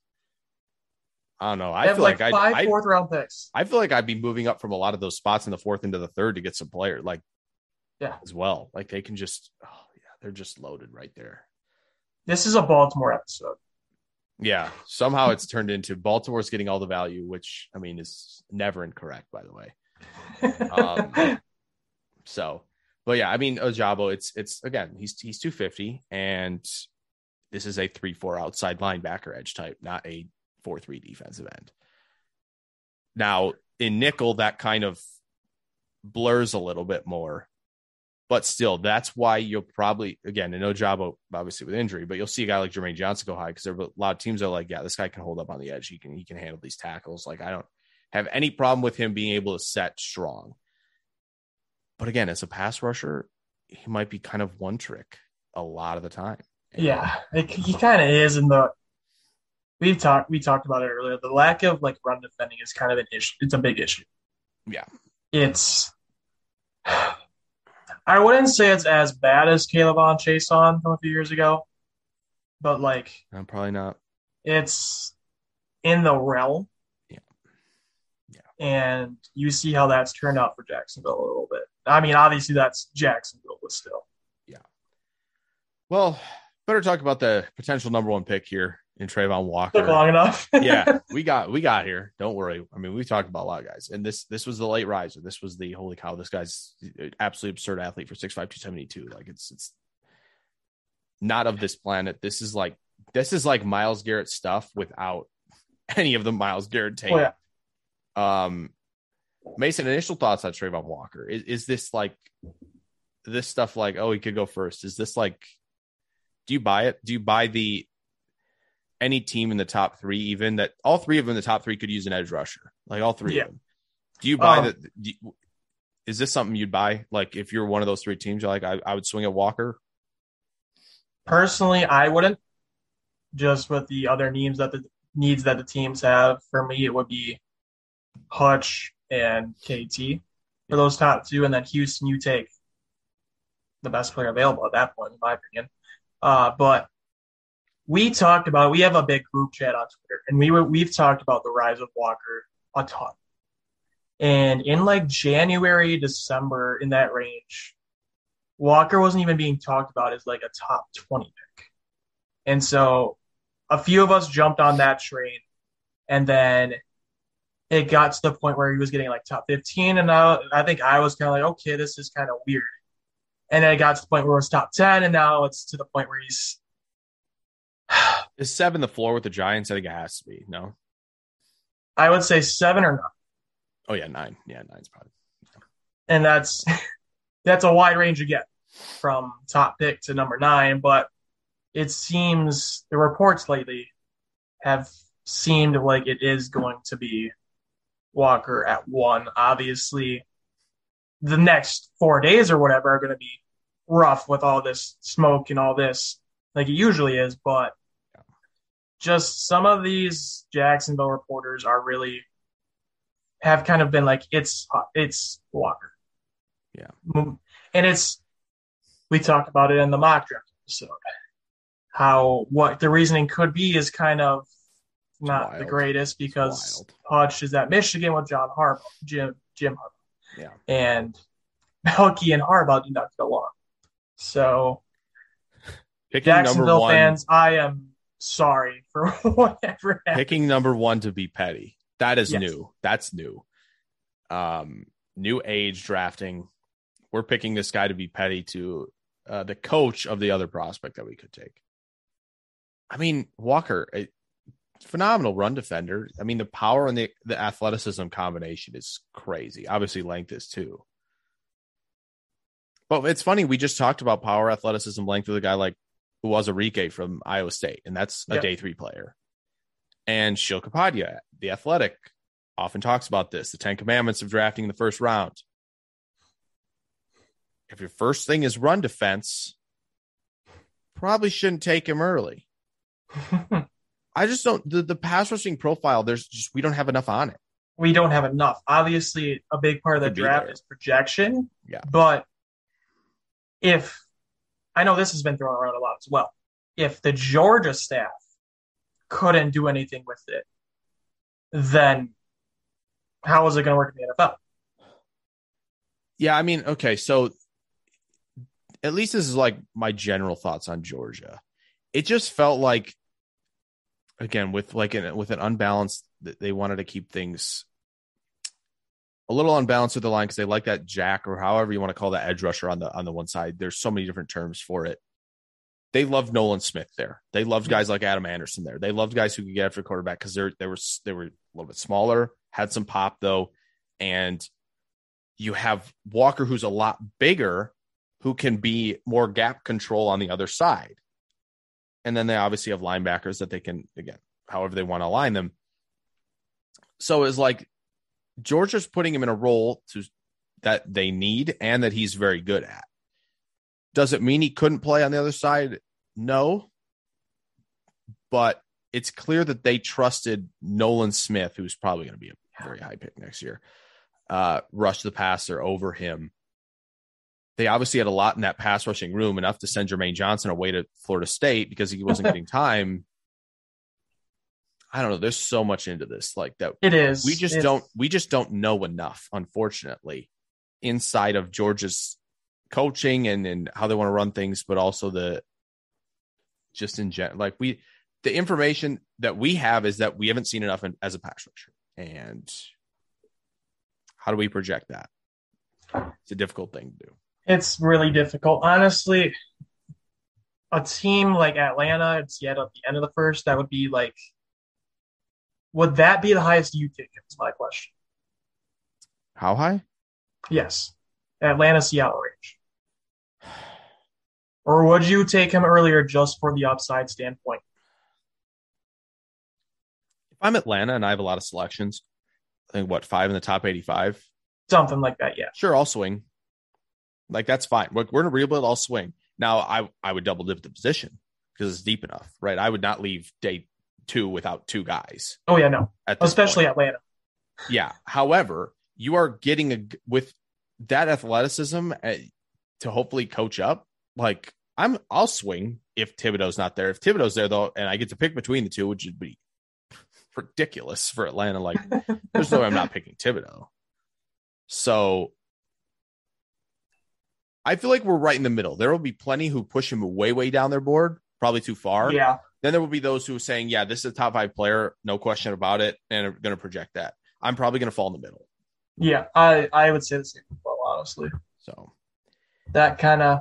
I don't know. I feel like like, five I, I fourth round picks. I feel like I'd be moving up from a lot of those spots in the fourth into the third to get some player like Yeah. as well. Like they can just oh they're just loaded right there. This is a Baltimore episode. Yeah. Somehow it's turned into Baltimore's getting all the value, which I mean is never incorrect, by the way. Um, So, but yeah, I mean Ojabo, it's it's again, he's he's 250 and this is a 3-4 outside linebacker edge type, not a 4-3 defensive end. Now, in nickel that kind of blurs a little bit more. But still, that's why you'll probably again in Ojabo, obviously with injury, but you'll see a guy like Jermaine Johnson go high because there are a lot of teams that are like, yeah, this guy can hold up on the edge. He can he can handle these tackles. Like I don't have any problem with him being able to set strong. But again, as a pass rusher, he might be kind of one trick a lot of the time. yeah, it, he kind of is. In the we've talked we talked about it earlier. The lack of like run defending is kind of an issue. It's a big issue. Yeah. It's. I wouldn't say it's as bad as K'Lavon Chaisson from a few years ago, but like I'm probably not. it's in the realm. Yeah. Yeah. And you see how that's turned out for Jacksonville a little bit. I mean, obviously that's Jacksonville, but still. Yeah. Well, better talk about the potential number one pick here in Travon Walker. Took long enough. yeah, we got we got here. Don't worry. I mean, we talked about a lot of guys, and this this was the late riser. This was the holy cow. This guy's absolutely absurd athlete for six five two seventy two. Like it's it's not of this planet. This is like this is like Myles Garrett stuff without any of the Myles Garrett tape. Oh, yeah. Um, Mason, initial thoughts on Travon Walker. Is is this like this stuff? Like, oh, he could go first. Is this like? Do you buy it? Do you buy the any team in the top three, even that all three of them in the top three could use an edge rusher, like all three Yeah. of them. Do you buy Um, that? do you- Is this something you'd buy? Like if you're one of those three teams, you're like, I, I would swing at Walker. Personally, I wouldn't. Just with the other needs that the needs that the teams have, for me, it would be Hutch and KT for those top two, and then Houston. You take the best player available at that point, in my opinion. Uh, but we talked about we have a big group chat on Twitter, and we were we've talked about the rise of Walker a ton. And in like January, December, in that range, Walker wasn't even being talked about as like a top 20 pick. And so a few of us jumped on that train. And then it got to the point where he was getting like top 15. And now I think I was kind of like, okay, this is kind of weird. And then it got to the point where it was top 10. And now it's to the point where he's, Is seven the floor with the Giants? I think it has to be. No. I would say seven or nine. Oh yeah, nine. Yeah, nine's probably. and that's that's a wide range again from top pick to number nine. But it seems the reports lately have seemed like it is going to be Walker at one. Obviously, the next four days or whatever are going to be rough with all this smoke and all this, like it usually is. But just some of these Jacksonville reporters are really have kind of been like it's it's Walker. Yeah. Mm, and it's we talked about it in the mock draft episode. how what the reasoning could be is kind of not wild. the greatest because wild. Hutch is at Michigan with John Harbaugh, Jim Jim Harbaugh, Yeah. and Baalke and Harbaugh do not get along. So Picking number Jacksonville fans, I am sorry for whatever happened. picking number one to be petty. That is Yes. new. That's new. Um, new age drafting. We're picking this guy to be petty to uh, the coach of the other prospect that we could take. I mean, Walker, a phenomenal run defender. I mean, the power and the, the athleticism combination is crazy. Obviously, length is too. But it's funny. We just talked about power, athleticism, length with a guy like who was Enrique from Iowa State, and that's a day three player. And Sheil Kapadia, the athletic, often talks about this the 10 commandments of drafting in the first round. If your first thing is run defense, probably shouldn't take him early. I just don't, the, the pass rushing profile, there's just, we don't have enough on it. we don't have enough. Obviously, a big part of the Could draft is projection. Yeah. But if I know this has been thrown around a lot as well, if the Georgia staff couldn't do anything with it, then how is it going to work in the NFL? Yeah, I mean, okay, so at least this is like my general thoughts on Georgia. It just felt like, again, with like an with an unbalanced, they wanted to keep things a little unbalanced with the line because they like that jack or however you want to call that edge rusher on the on the one side. There's so many different terms for it. They loved Nolan Smith there. They loved mm-hmm. guys like Adam Anderson there. They loved guys who could get after quarterback because they're they were they were a little bit smaller, had some pop though, and you have Walker who's a lot bigger, who can be more gap control on the other side. And then they obviously have linebackers that they can again, however they want to align them. So it's like Georgia's putting him in a role to that they need and that he's very good at. Does it mean he couldn't play on the other side? No. But it's clear that they trusted Nolan Smith, who's probably going to be a very high pick next year, uh, rush the passer over him. They obviously had a lot in that pass rushing room, enough to send Jermaine Johnson away to Florida State because he wasn't getting time. I don't know. There's so much into this, like that. It is. We just It's- don't. We just don't know enough, unfortunately, inside of Georgia's coaching and and how they want to run things, but also the just in general, like we, the information that we have is that we haven't seen enough in, as a pass rusher, and how do we project that? It's a difficult thing to do. It's really difficult. Honestly, a team like Atlanta, it's yet at the end of the first, that would be like, would that be the highest you take? Him is my question. How high? Yes. Atlanta Seattle range. Or would you take him earlier just for the upside standpoint? If I'm Atlanta and I have a lot of selections, I think what five in the top 85. Something like that, yeah. Sure, I'll swing. Like that's fine. We're, we're in a rebuild. I'll swing. Now, I I would double dip the position because it's deep enough, right? I would not leave day two without two guys. Oh yeah, no. Especially point. Atlanta. yeah. However, you are getting a with that athleticism uh, to hopefully coach up. Like I'm, I'll swing if Thibodeaux's not there. If Thibodeaux's there though, and I get to pick between the two, which would be ridiculous for Atlanta. Like there's no way I'm not picking Thibodeaux. So I feel like we're right in the middle. There will be plenty who push him way, way down their board, probably too far. Yeah. Then there will be those who are saying, yeah, this is a top five player, no question about it, and are going to project that. I'm probably going to fall in the middle. Yeah. I, I would say the same as well, honestly. So That kind of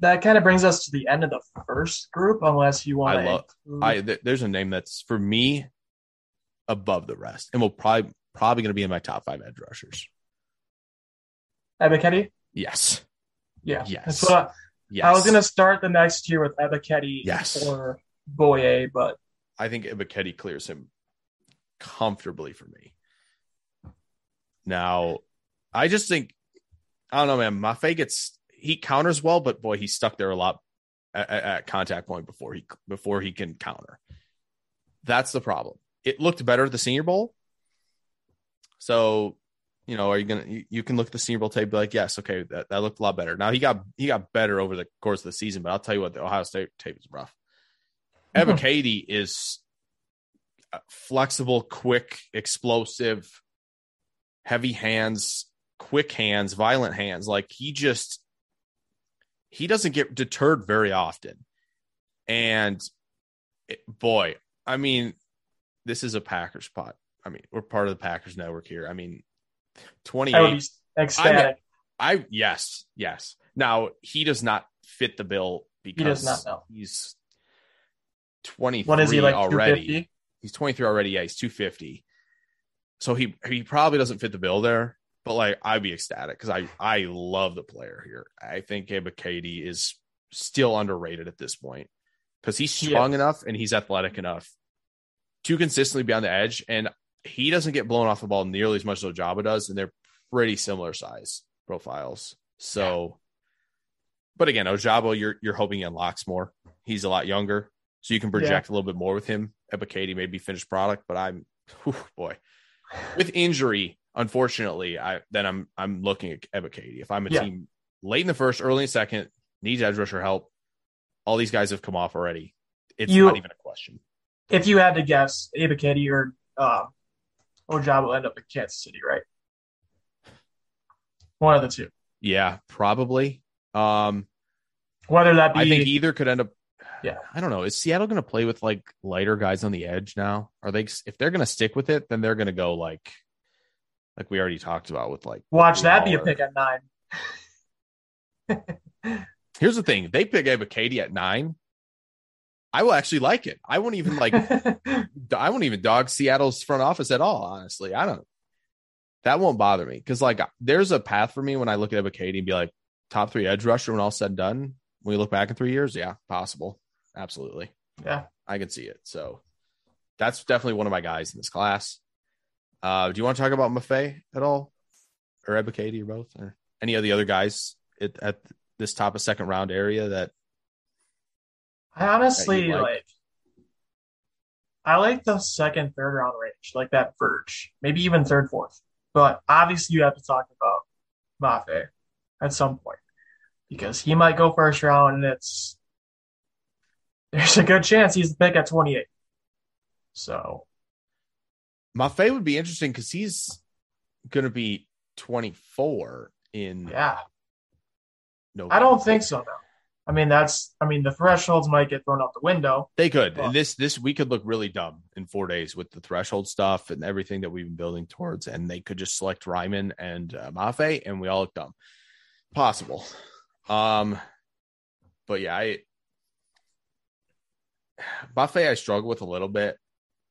that kind of brings us to the end of the first group, unless you want I to. love- I th- there's a name that's for me above the rest, and will probably probably going to be in my top five edge rushers. Ebiketie? Yes, Yeah. Yes. That's what I, yes. I was going to start the next year with Ebiketie Yes. or Boye, but I think Ebiketie clears him comfortably for me. Now, I just think I don't know, man. Mafe gets he counters well, but boy, he's stuck there a lot at- at contact point before he before he can counter. That's the problem. It looked better at the Senior Bowl, so You know, are you gonna you, you can look at the Senior Bowl tape, be like, yes, okay, that, that looked a lot better. Now he got he got better over the course of the season, but I'll tell you what, the Ohio State tape is rough. Mhm. Ebiketie is uh, flexible, quick, explosive, heavy hands, quick hands, violent hands. Like he just he doesn't get deterred very often. And it- boy, I mean, this is a Packers pot. I mean, we're part of the Packers network here. I mean, 28 ecstatic. I yes, yes. Now he does not fit the bill because does not, no. he's 23 what is he like? already. 250? He's 23 already. Yeah, he's 250. So he he probably doesn't fit the bill there. But like I'd be ecstatic because I I love the player here. I think Katie is still underrated at this point because he's strong is. enough and he's athletic enough to consistently be on the edge. And he doesn't get blown off the ball nearly as much as Ojabo does, and they're pretty similar size profiles. So, but again, Ojabo, you're you're hoping he unlocks more. He's a lot younger, so you can project a little bit more with him. Ebiketie may be finished product, but I'm, whew, boy, with injury, unfortunately, I then I'm I'm looking at Ebiketie. If I'm a Yeah. team late in the first, early in the second, needs edge rusher help, all these guys have come off already. It's You- not even a question. If you had to guess, Ebiketie or uh, Ojabo will end up in Kansas City, right? One of the two. Yeah, probably. Um, Whether that be I think either could end up. Yeah. I don't know. Is Seattle going to play with like lighter guys on the edge now? Are they? If they're going to stick with it, then they're going to go like, like we already talked about with like. watch that be a pick at nine. Here's the thing: they pick Katie at nine. I will actually like it. I won't even like. I won't even dog Seattle's front office at all. Honestly, I don't. That won't bother me because like there's a path for me when I look at Katie and be like top three edge rusher when all said and done. When we look back in three years, yeah, possible, absolutely. yeah. I can see it. So that's definitely one of my guys in this class. Uh, do you want to talk about Mafe at all, or Ebiketie, or both, or any of the other guys at, at this top of second round area that I honestly like? like. I like the second, third round range, like that verge, maybe even third, fourth. But obviously, you have to talk about Mafe at some point because he might go first round, and it's there's a good chance he's the pick at 28. So Mafe would be interesting because he's going to be 24 in yeah, No, I don't think so. No, I mean that's I mean the thresholds might get thrown out the window. They could. Well- this this we could look really dumb in four days with the threshold stuff and everything that we've been building towards, and they could just select Raimann and uh, Mafe, and we all look dumb. Possible. Um, but yeah, I Mafe I struggle with a little bit.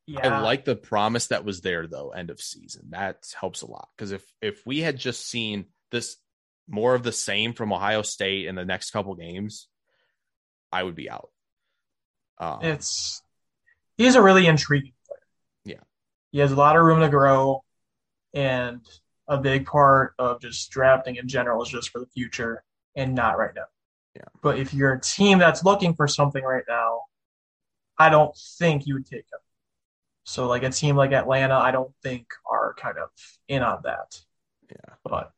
Yeah, I like the promise that was there though. End of season that helps a lot because if if we had just seen this more of the same from Ohio State in the next couple games, I would be out. Um, it's he's a really intriguing player. Yeah. He has a lot of room to grow, and a big part of just drafting in general is just for the future and not right now. Yeah. But if you're a team that's looking for something right now, I don't think you would take him. So like a team like Atlanta, I don't think are kind of in on that. Yeah. But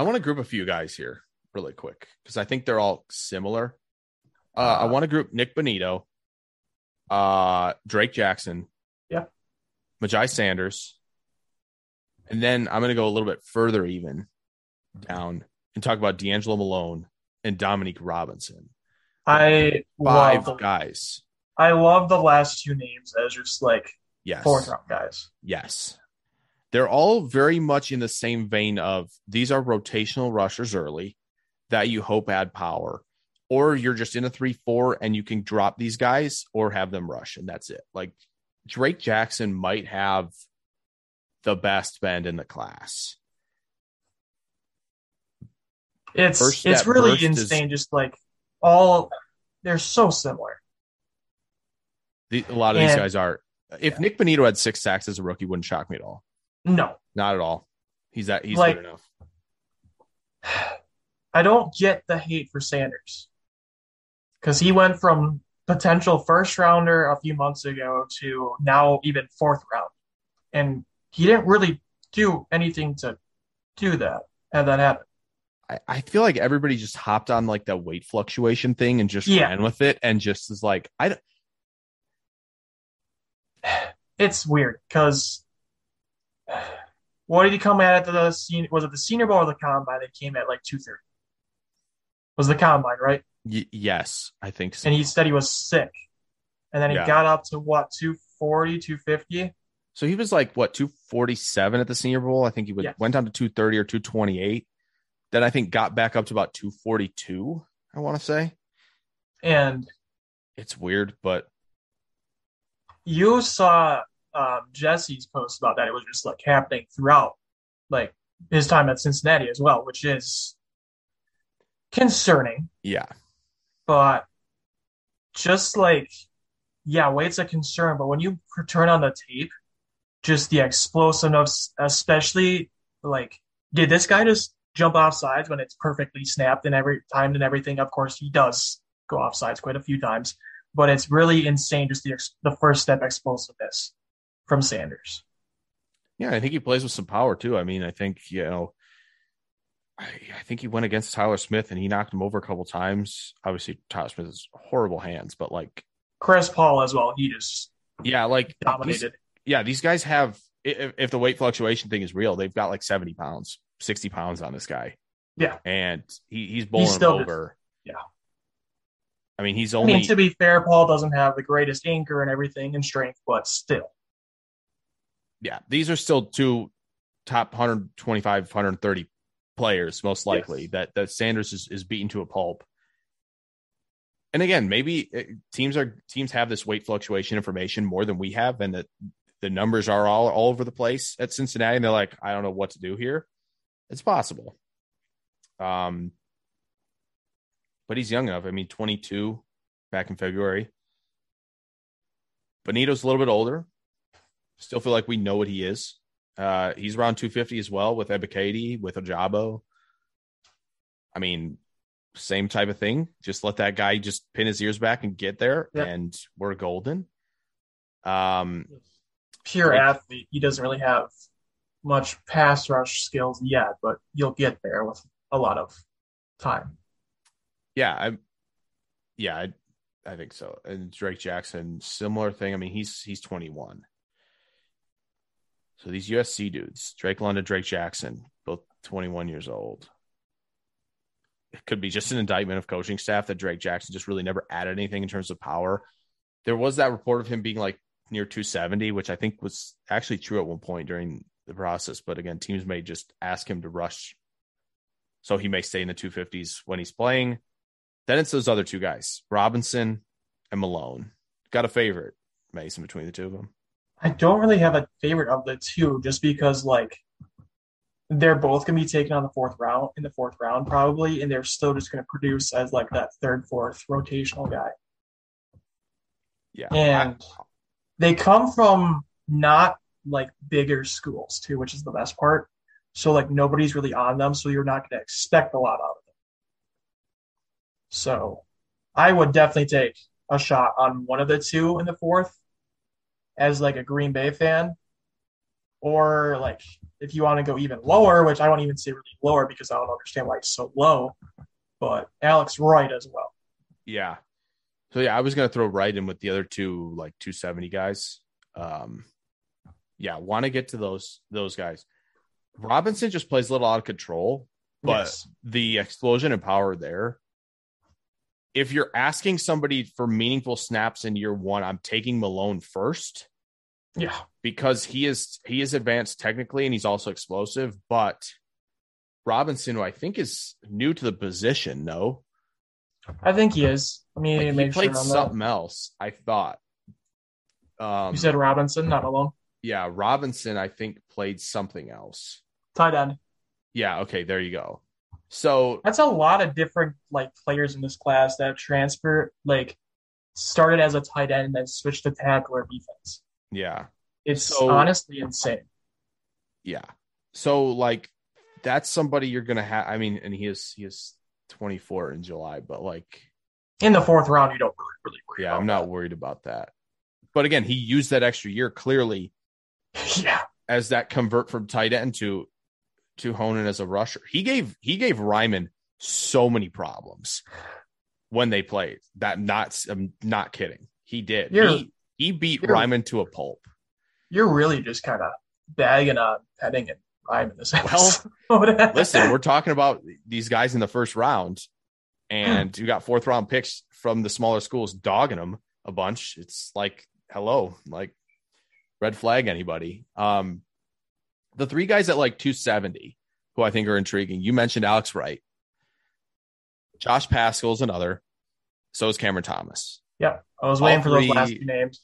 I want to group a few guys here really quick because I think they're all similar. Uh, I want to group Nik Bonitto, uh, Drake Jackson, Yeah. Myjai Sanders, and then I'm going to go a little bit further even down and talk about DeAngelo Malone and Dominique Robinson. I Five love the, guys. I love the last two names as just like Yes. fourth round guys. Yes. They're all very much in the same vein of these are rotational rushers early that you hope add power, or you're just in a 3 4 and you can drop these guys or have them rush, and that's it. Like Drake Jackson might have the best bend in the class. It's it's really burst is- insane. Just like all, they're so similar. The, a lot of these guys are. If Nik Bonitto had six sacks as a rookie, wouldn't shock me at all. No, Not at all. He's that he's Like- good enough. I don't get the hate for Sanders because he went from potential first rounder a few months ago to now even fourth round, and he didn't really do anything to do that, have that happen. I, I feel like everybody just hopped on like the weight fluctuation thing and just Yeah. ran with it and just is like, I don't- It's weird because what did he come at at the senior? Was it the Senior Bowl or the Combine? That came at like two thirty. Was the Combine right? y- yes, I think so. And he said he was sick, and then he Yeah. got up to what 240, 250. So he was like what 247 at the Senior Bowl. I think he would, Yes. went down to 230 or 228. Then I think got back up to about 242. I want to say and it's weird, but you saw um, Jesse's post about that. It was just like happening throughout, like his time at Cincinnati as well, which is concerning. yeah, But just like, yeah, weight's a concern. But when you turn on the tape, just the explosiveness, especially like, did this guy just jump off sides when it's perfectly snapped and every time and everything? Of course, he does go off sides quite a few times, but it's really insane just the the first step explosiveness from Sanders. yeah. I think he plays with some power too. I mean, I think you know, I, I think he went against Tyler Smith and he knocked him over a couple times. Obviously, Tyler Smith has horrible hands, but like, Chris Paul as well. He just yeah, like these- dominated. yeah, these guys have. If, if the weight fluctuation thing is real, they've got like 70 pounds, 60 pounds on this guy. Yeah. and he, he's bowling still him just- over. yeah. I mean, he's only. I mean, to be fair, Paul doesn't have the greatest anchor and everything and strength, but still. Yeah, these are still two top 125, 130 players, most likely Yes. that that Sanders is, is beaten to a pulp. And again, maybe uh, teams are teams have this weight fluctuation information more than we have, and that the numbers are all all over the place at Cincinnati, and they're like, I don't know what to do here. It's possible. Um, but he's young enough. I mean, 22 back in February. Bonitto's a little bit older. Still feel like we know what he is. Uh, he's around 250 as well with Ebiketie, with Ojabo. I mean, same type of thing. Just let that guy just pin his ears back and get there, Yep. and we're golden. Um, Pure Like- athlete. He doesn't really have much pass rush skills yet, but you'll get there with a lot of time. yeah, I'm. yeah, I, I think so. And Drake Jackson, similar thing. I mean, he's he's 21. So these USC dudes, Drake London, Drake Jackson, both 21 years old. It could be just an indictment of coaching staff that Drake Jackson just really never added anything in terms of power. There was that report of him being like near 270, which I think was actually true at one point during the process. But again, teams may just ask him to rush. So he may stay in the 250s when he's playing. Then it's those other two guys, Robinson and Malone. Got a favorite, Mason, between the two of them. I don't really have a favorite of the two just because, like, they're both going to be taken on the fourth round, in the fourth round, probably, and they're still just going to produce as, like, that third, fourth rotational guy. Yeah. And they come from not like bigger schools too, which is the best part. So like nobody's really on them, so you're not going to expect a lot out of them. So I would definitely take a shot on one of the two in the fourth as like a Green Bay fan. Or like if you want to go even lower, which I won't even say really lower because I don't understand why it's so low, but Alex Wright as well. Yeah. So yeah, I was gonna throw Wright in with the other two like 270 guys. Um yeah, want to get to those those guys. Robinson just plays a little out of control, but Yes. the explosion and power there. If you're asking somebody for meaningful snaps in year one, I'm taking Malone first Yeah. because he is he is advanced technically and he's also explosive, but Robinson, who I think is new to the position, no. I think he is. I mean, Like, he played sure on that. something else, I thought. Um You said Robinson, not Malone. yeah, Robinson, I think, played something else. Tight end. Yeah, okay, there you go. So That's a lot of different like players in this class that transfer like started as a tight end and then switched to tackle or defense. yeah, It's So- honestly insane. yeah. So like that's somebody you're gonna have I mean, and he is he is 24 in July, but like In the fourth round, you don't really yeah, I'm not worried about that. But again, he used that extra year clearly yeah, as that convert from tight end to to Honan as a rusher. He gave he gave Raimann so many problems when they played. That not I'm not kidding. He did. You're- he he beat Raimann to a pulp. You're really just kind of bagging on Penning and Ryman this Well. Listen, we're talking about these guys in the first round, and you got fourth round picks from the smaller schools dogging them a bunch. It's like, hello, like red flag anybody. Um, the three guys at like 270 who I think are intriguing. You mentioned Alex Wright, Josh Paschal's another. So is Cameron Thomas. yeah, I was waiting all for those last two names.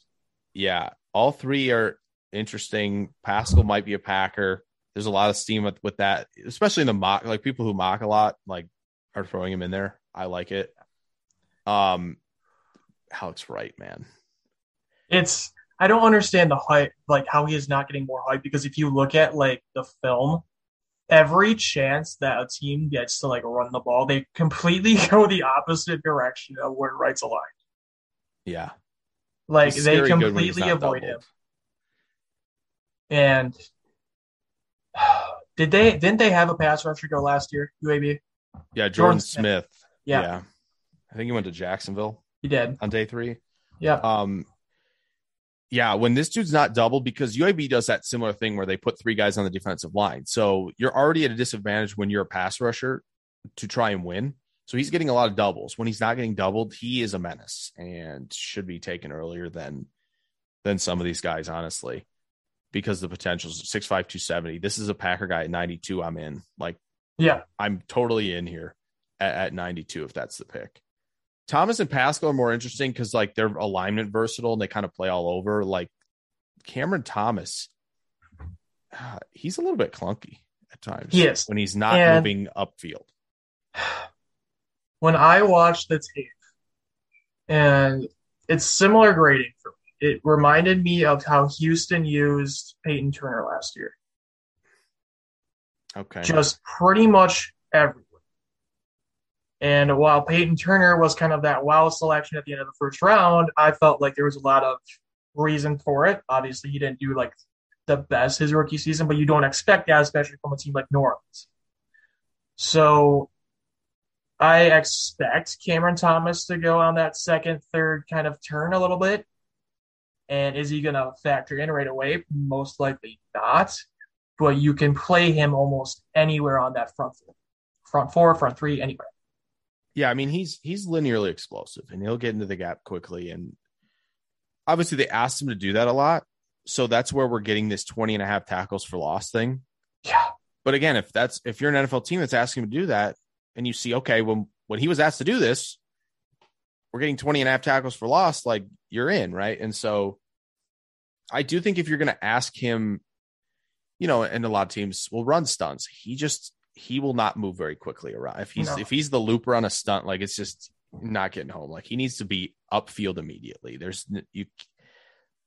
Yeah, all three are interesting. Paschal might be a Packer. There's a lot of steam with, with that, especially in the mock. Like people who mock a lot, like are throwing him in there. I like it. Um, Alex Wright, man. It's I don't understand the hype, like how he is not getting more hype because if you look at like the film, every chance that a team gets to like run the ball, they completely go the opposite direction of where Wright's aligned. Yeah, Like they scary good when he's completely avoid him. And did they didn't they have a pass rusher go last year, UAB? Yeah, Jordan, Jordan Smith. Smith. Yeah, I think he went to Jacksonville he did. on day three. Yeah. Um, yeah, when this dude's not doubled, because UAB does that similar thing where they put three guys on the defensive line. So you're already at a disadvantage when you're a pass rusher to try and win. So he's getting a lot of doubles. When he's not getting doubled, he is a menace and should be taken earlier than than some of these guys, honestly, because the potential is 6'5, 270. This is a Packer guy at 92. I'm in. Like, Yeah. I'm totally in here at, at 92 if that's the pick. Thomas and Paschal are more interesting because like they're alignment versatile and they kind of play all over. Like Cameron Thomas, uh, he's a little bit clunky at times. He is. when he's not And- moving upfield. when I watched the tape, and it's similar grading for me. It reminded me of how Houston used Peyton Turner last year. Okay, Just pretty much everywhere. And while Peyton Turner was kind of that wow selection at the end of the first round, I felt like there was a lot of reason for it. Obviously, he didn't do like the best his rookie season, but you don't expect that, especially from a team like New Orleans. So I expect Cameron Thomas to go on that second, third kind of turn a little bit. And is he going to factor in right away? Most likely not. But you can play him almost anywhere on that front four, front four, front three, anywhere. Yeah, I mean he's he's linearly explosive and he'll get into the gap quickly. And obviously they asked him to do that a lot. So that's where we're getting this 20 and a half tackles for loss thing. Yeah. But again, if that's if you're an NFL team that's asking him to do that, and you see, okay, when when he was asked to do this, we're getting 20 and a half tackles for loss, like you're in, right? And so I do think if you're gonna ask him, you know, and a lot of teams will run stunts, he just he will not move very quickly around. If he's No. if he's the looper on a stunt, like it's just not getting home. Like he needs to be upfield immediately. There's you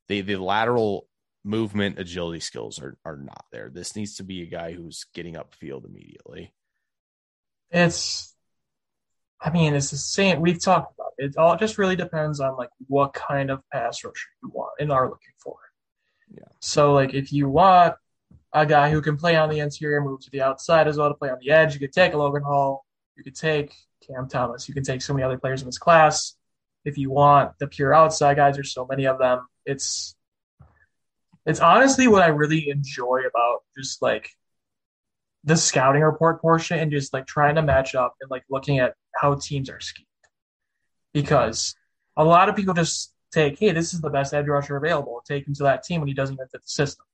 the the lateral movement agility skills are are not there. This needs to be a guy who's getting upfield immediately. It's, I mean, it's the same. We've talked about it. It all just really depends on like what kind of pass rusher you want and are looking for. Yeah. So like if you want a guy who can play on the interior, move to the outside as well to play on the edge, you could take a Logan Hall. You could take Cam Thomas. You can take so many other players in this class. If you want the pure outside guys, there's so many of them. It's it's honestly what I really enjoy about just like the scouting report portion and just like trying to match up and like looking at how teams are schemed. Because a lot of people just take, hey, this is the best edge rusher available, take him to that team when he doesn't even fit the system.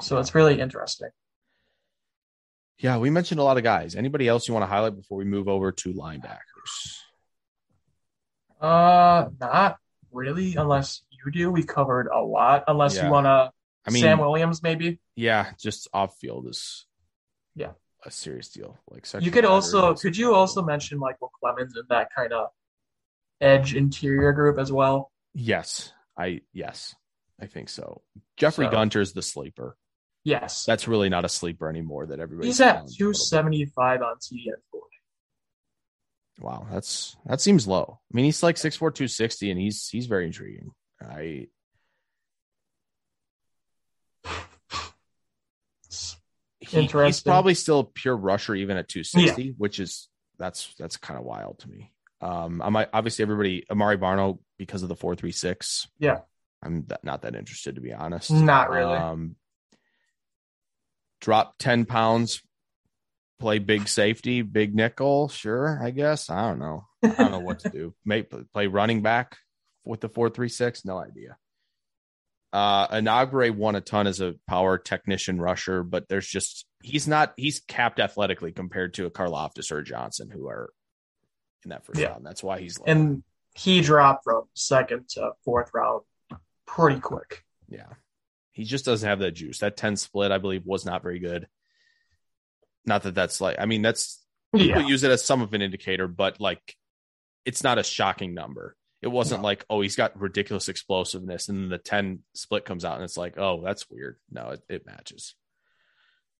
So it's really interesting. Yeah, we mentioned a lot of guys. Anybody else you want to highlight before we move over to linebackers? Uh, not really, unless you do. We covered a lot. Unless Yeah. you want to, I mean, Sam Williams, maybe. yeah, just off field is Yeah. a serious deal. Like You could also, could you also mention Michael Clemons in that kind of edge interior group as well? Yes, I yes, I think so. Jeffrey So- Gunter's the sleeper. Yes. That's really not a sleeper anymore. That everybody He's at 275 on TDN. Wow, that's that seems low. I mean, he's like 6'4", 260, and he's he's very intriguing. I he- he's probably still a pure rusher even at 260, which is that's that's kind of wild to me. Um, I might obviously everybody Amaré Barno because of the four three six. Yeah. I'm not that interested to be honest. Not really. Um, drop ten pounds, play big safety, big nickel. Sure, I guess. I don't know. I don't know what to do. May play running back with the four three six. No idea. Uh, Enagbare won a ton as a power technician rusher, but there's just he's not he's capped athletically compared to a Karlaftis or Johnson who are in that first Yeah. round. That's why he's low. and he dropped from second to fourth round pretty quick. yeah, he just doesn't have that juice. That ten split, I believe, was not very good. Not that that's like I mean that's Yeah. people use it as some of an indicator, but like it's not a shocking number. It wasn't like, oh, he's got ridiculous explosiveness, and then the 10 split comes out, and it's like, oh, that's weird. No, it, it matches.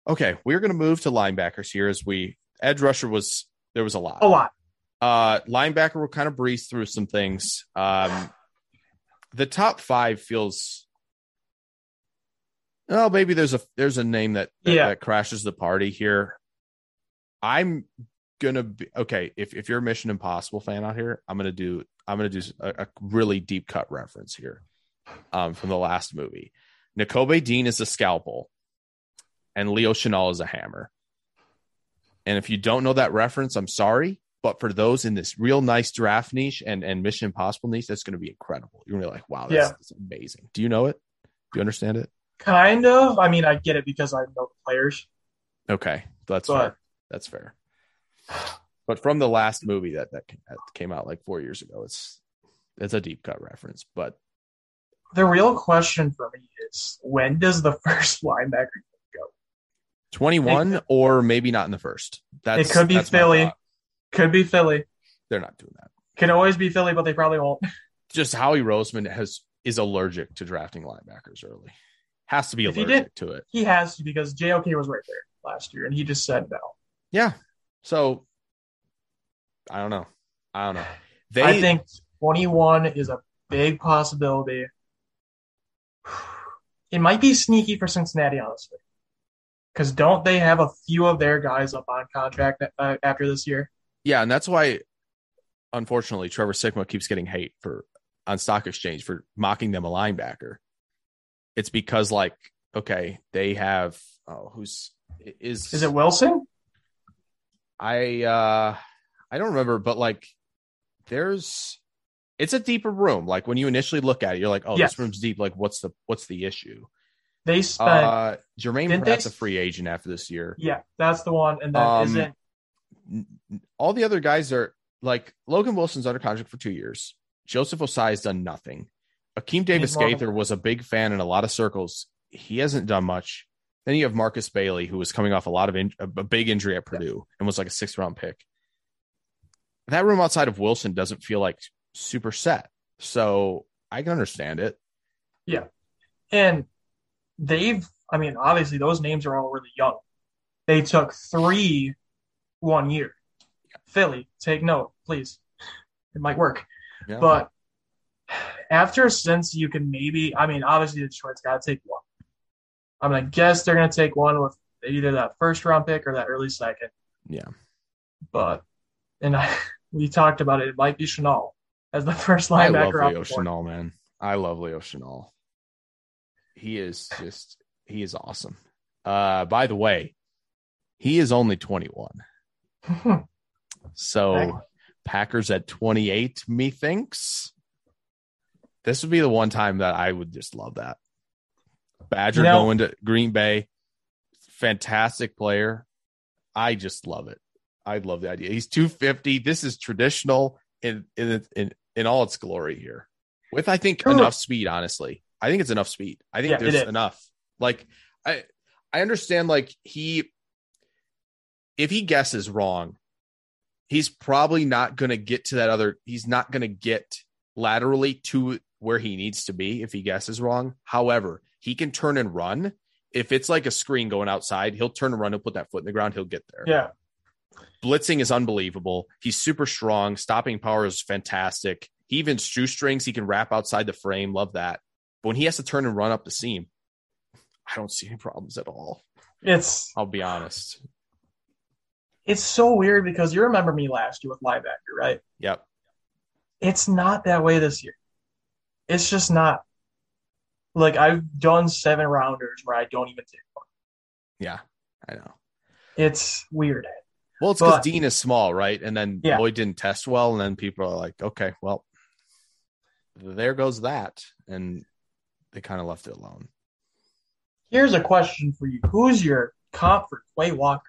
Okay, we're gonna move to linebackers here as we edge rusher was there was a lot. A lot. Uh linebacker will kind of breeze through some things. Um the top five feels Oh, maybe there's a there's a name that that, Yeah. that crashes the party here. I'm gonna be okay. If if you're a Mission Impossible fan out here, I'm gonna do I'm gonna do a, a really deep cut reference here, um, from the last movie. Nakobe Dean is a scalpel, and Leo Chenal is a hammer. And if you don't know that reference, I'm sorry, but for those in this real nice draft niche and and Mission Impossible niche, that's gonna be incredible. You're gonna be like, wow, that's, Yeah. that's amazing. Do you know it? Do you understand it? Kind of. I mean, I get it because I know the players. Okay, that's But- fair. That's fair. But from the last movie that that came out like four years ago, it's it's a deep cut reference. But The real question for me is when does the first linebacker go? twenty one or maybe not in the first. That's It could be Philly. Could be Philly. They're not doing that. Could always be Philly, but they probably won't. Just Howie Roseman has is allergic to drafting linebackers early. Has to be If allergic to it. He has to because JOK was right there last year, and he just said no. Yeah. So I don't know. I don't know. They I think 21 is a big possibility. It might be sneaky for Cincinnati, honestly. Because don't they have a few of their guys up on contract uh, after this year? Yeah, and that's why, unfortunately, Trevor Sikkema keeps getting hate for on Stock Exchange for mocking them a linebacker. It's because, like, okay, they have oh, who's is Is it Wilson? I uh I don't remember, but like, there's it's a deeper room. Like when you initially look at it, you're like, oh, Yes. this room's deep. Like, what's the what's the issue? They spent, Uh, Jermaine Pratt's they- a free agent after this year. yeah, that's the one. And then Um, isn't n- n- all the other guys are like Logan Wilson's under contract for two years. Joseph Ossai has done nothing. Akeem Davis Gaither was a big fan in a lot of circles. He hasn't done much. Then you have Markus Bailey, who was coming off a lot of in- a a big injury at Purdue and was like a sixth round pick. That room outside of Wilson doesn't feel like super set. So I can understand it. Yeah. And they've, I mean, obviously those names are all really young. They took three one year. Philly, take note, please. It might work. Yeah. But after since you can maybe, I mean, obviously Detroit's got to take one. I'm to guess they're going to take one with either that first round pick or that early second. Yeah. But, and I, we talked about it, it might be Chenal as the first linebacker. I love Leo. Chenal, man. I love Leo Chenal. He is just he is awesome. Uh by the way, he is only 21. So Packers at 28, methinks. This would be the one time that I would just love that. Badger You know- going to Green Bay. Fantastic player. I just love it. I love the idea. He's 250. This is traditional in in in, in all its glory here. With I think enough speed, honestly. I think it's enough speed. I think Yeah, there's enough. Like I I understand like he if he guesses wrong, he's probably not going to get to that other he's not going to get laterally to where he needs to be if he guesses wrong. However, he can turn and run. If it's like a screen going outside, he'll turn and run, he'll put that foot in the ground, he'll get there. yeah. Blitzing is unbelievable. He's super strong. Stopping power is fantastic. He even shoestrings, he can wrap outside the frame. Love that. But when he has to turn and run up the seam, I don't see any problems at all. It's I'll be honest. it's so weird because you remember me last year with linebacker, right? Yep. It's not that way this year. It's just not. Like I've done seven rounders where I don't even take one. Yeah, I know. It's weird. Well, it's because Dean is small, right? And then Yeah. Lloyd didn't test well, and then people are like, okay, well, there goes that, and they kind of left it alone. Here's a question for you: Who's your comp for Quay Walker?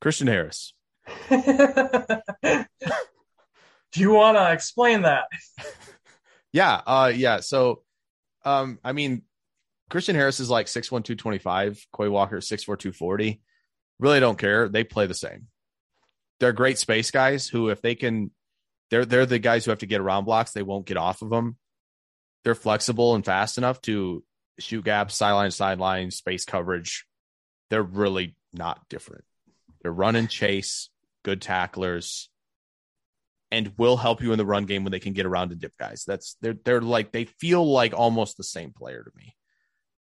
Christian Harris. Do you want to explain that? Yeah, uh, yeah. So, um, I mean, Christian Harris is like 6'1", 225. Quay Walker six four two forty. Really don't care. They play the same. They're great space guys who, if they can, they're they're the guys who have to get around blocks. They won't get off of them. They're flexible and fast enough to shoot gaps, sideline, sideline, space coverage. They're really not different. They're run and chase, good tacklers and will help you in the run game when they can get around to dip guys. That's they're they're like they feel like almost the same player to me,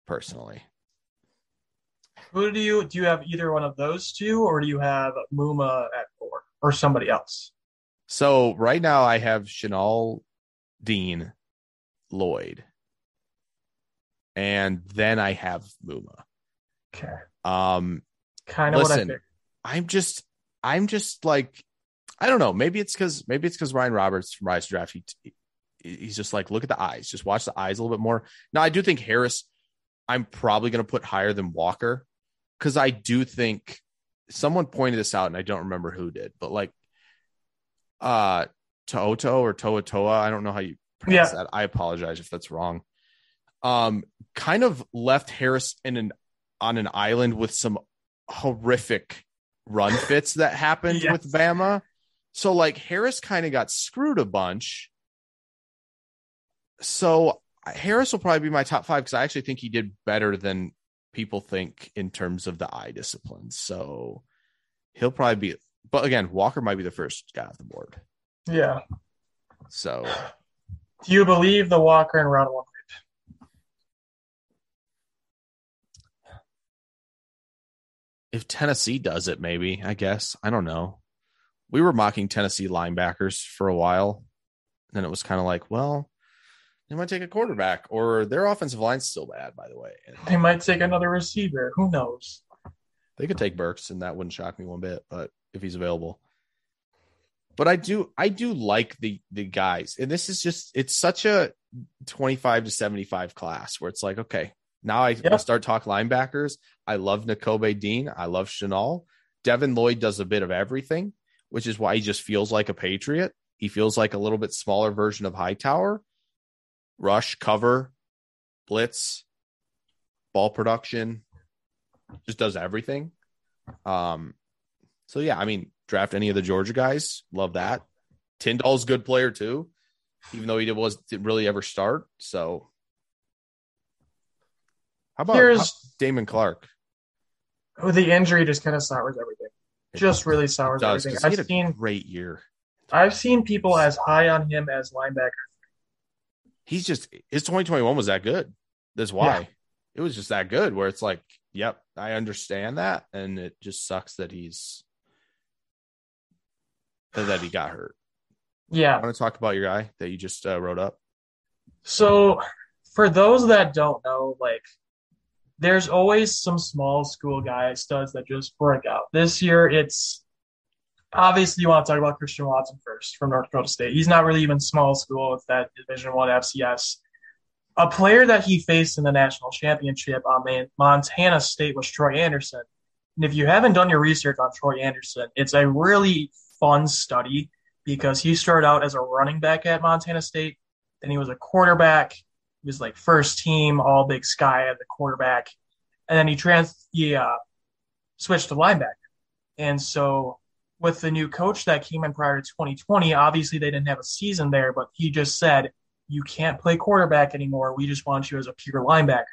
personally. Who do you do? You have either one of those two, or do you have Muma at four, or somebody else? So right now I have Chenal, Dean, Lloyd, and then I have Muma. Okay, Um, kind of what I Listen. I'm just I'm just like I don't know. Maybe it's because maybe it's because Ryan Roberts from Rise Draft. He, he's just like look at the eyes, just watch the eyes a little bit more. Now I do think Harris. I'm probably going to put higher than Walker because I do think someone pointed this out and I don't remember who did, but like uh Toto or Toa Toa, I don't know how you pronounce Yeah. that. I apologize if that's wrong. Um, kind of left Harris in an on an island with some horrific run fits that happened Yes. with Bama. So like Harris kind of got screwed a bunch. So Harris will probably be my top five because I actually think he did better than people think in terms of the eye disciplines. So he'll probably be. But again, Walker might be the first guy off the board. Yeah. So Do you believe the Walker in round one? if Tennessee does it, maybe I guess I don't know. We were mocking Tennessee linebackers for a while. Then it was kind of like, well, they might take a quarterback, or their offensive line's still bad, by the way. They might take another receiver. Who knows? they could take Burks, and that wouldn't shock me one bit. But if he's available, but I do, I do like the the guys, and this is just it's such a twenty five to seventy five class where it's like, okay, now I Yeah. start talk linebackers. I love Nakobe Dean. I love Chenal. Devin Lloyd does a bit of everything, which is why he just feels like a Patriot. He feels like a little bit smaller version of Hightower. Rush, cover, blitz, ball production, just does everything. Um, so yeah, I mean, draft any of the Georgia guys, love that. Tindall's good player too, even though he did, was didn't really ever start. So how about Here's- how- Damone Clark? Oh, the injury just kind of sours everything. Just really sours does everything. I've seen great year. I've seen people as high on him as linebacker. He's just his 2021 was that good. That's why Yeah. it was just that good. Where it's like, yep, I understand that, and it just sucks that he's that he got hurt. Yeah. I want to talk about your guy that you just uh, wrote up. So, for those that don't know, like, there's always some small school guy studs that just break out. This year, it's obviously you want to talk about Christian Watson first from North Dakota State. He's not really even small school; it's that Division One FCS. A player that he faced in the national championship on Montana State was Troy Anderson. And if you haven't done your research on Troy Anderson, it's a really fun study because he started out as a running back at Montana State. Then he was a quarterback. He was like first team All Big Sky at the quarterback, and then he trans he uh, switched to linebacker. And so with the new coach that came in prior to 2020, obviously they didn't have a season there, but he just said you can't play quarterback anymore. We just want you as a pure linebacker.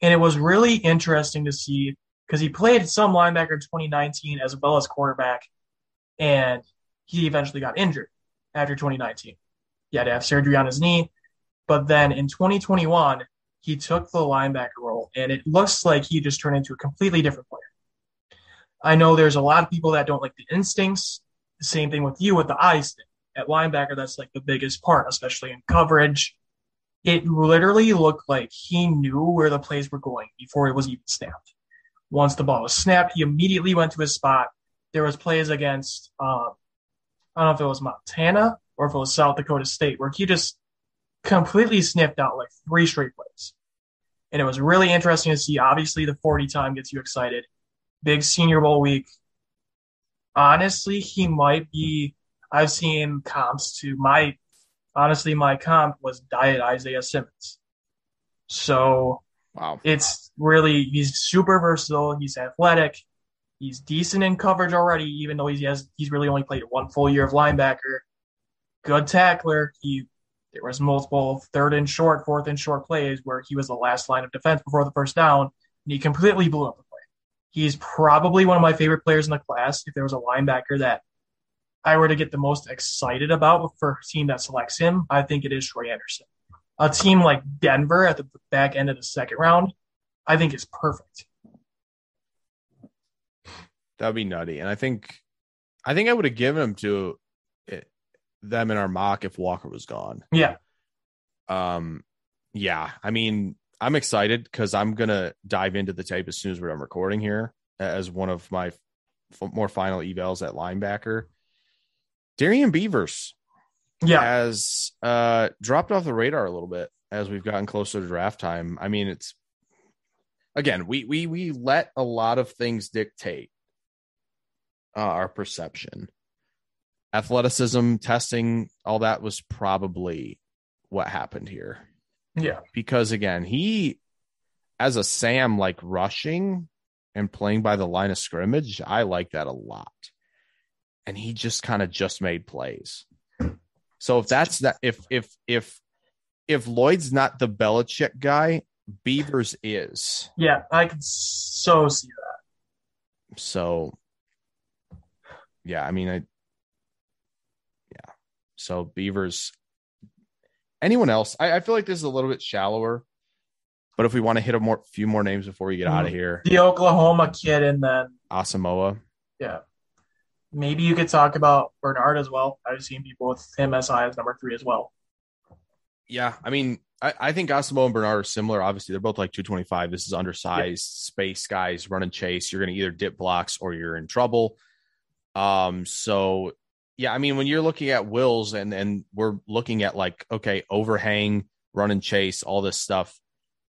And it was really interesting to see because he played some linebacker in 2019 as well as quarterback, and he eventually got injured after 2019. He had to have surgery on his knee. But then in 2021, he took the linebacker role, and it looks like he just turned into a completely different player. I know there's a lot of people that don't like the instincts. The same thing with you with the eyes at linebacker. That's like the biggest part, especially in coverage. It literally looked like he knew where the plays were going before it was even snapped. Once the ball was snapped, he immediately went to his spot. There was plays against, um, I don't know if it was Montana or if it was South Dakota State, where he just completely sniffed out like three straight plays. And it was really interesting to see. Obviously, the 40 time gets you excited. Big Senior Bowl week. Honestly, he might be. I've seen comps to my. Honestly, my comp was Diet Isaiah Simmons. So Wow. it's really he's super versatile. He's athletic. He's decent in coverage already, even though he has he's really only played one full year of linebacker. Good tackler. He there was multiple third and short, fourth and short plays where he was the last line of defense before the first down, and he completely blew up the play. He's probably one of my favorite players in the class. If there was a linebacker that I were to get the most excited about for a team that selects him, I think it is Troy Anderson. A team like Denver at the back end of the second round, I think is perfect. That would be nutty. And I think, I think I would have given him to them in our mock if Walker was gone. Yeah. Um, yeah. I mean, I'm excited because I'm gonna dive into the tape as soon as we're done recording here as one of my f- more final evals at linebacker. Darrian Beavers Yeah. has uh, dropped off the radar a little bit as we've gotten closer to draft time. I mean, it's again, we we we let a lot of things dictate uh, our perception. Athleticism, testing, all that was probably what happened here. Yeah. Because again, he as a Sam like rushing and playing by the line of scrimmage, I like that a lot. And he just kind of just made plays. So if that's that if if if if Lloyd's not the Belichick guy, Beavers is. Yeah. I can so see that. So yeah, I mean I. So Beavers anyone else, I, I feel like this is a little bit shallower. But if we want to hit a more few more names before we get out of here, The Oklahoma kid, and then, Asamoah. yeah. Maybe you could talk about Bernard as well. I've seen people with him as high as number three as well. Yeah, I mean, I, I think Asamoah and Bernard are similar. Obviously, they're both like 225. This is undersized space guys, run and chase. You're going to either dip blocks or you're in trouble. Um, so yeah, I mean, when you're looking at wills and and we're looking at like okay, overhang, run and chase, all this stuff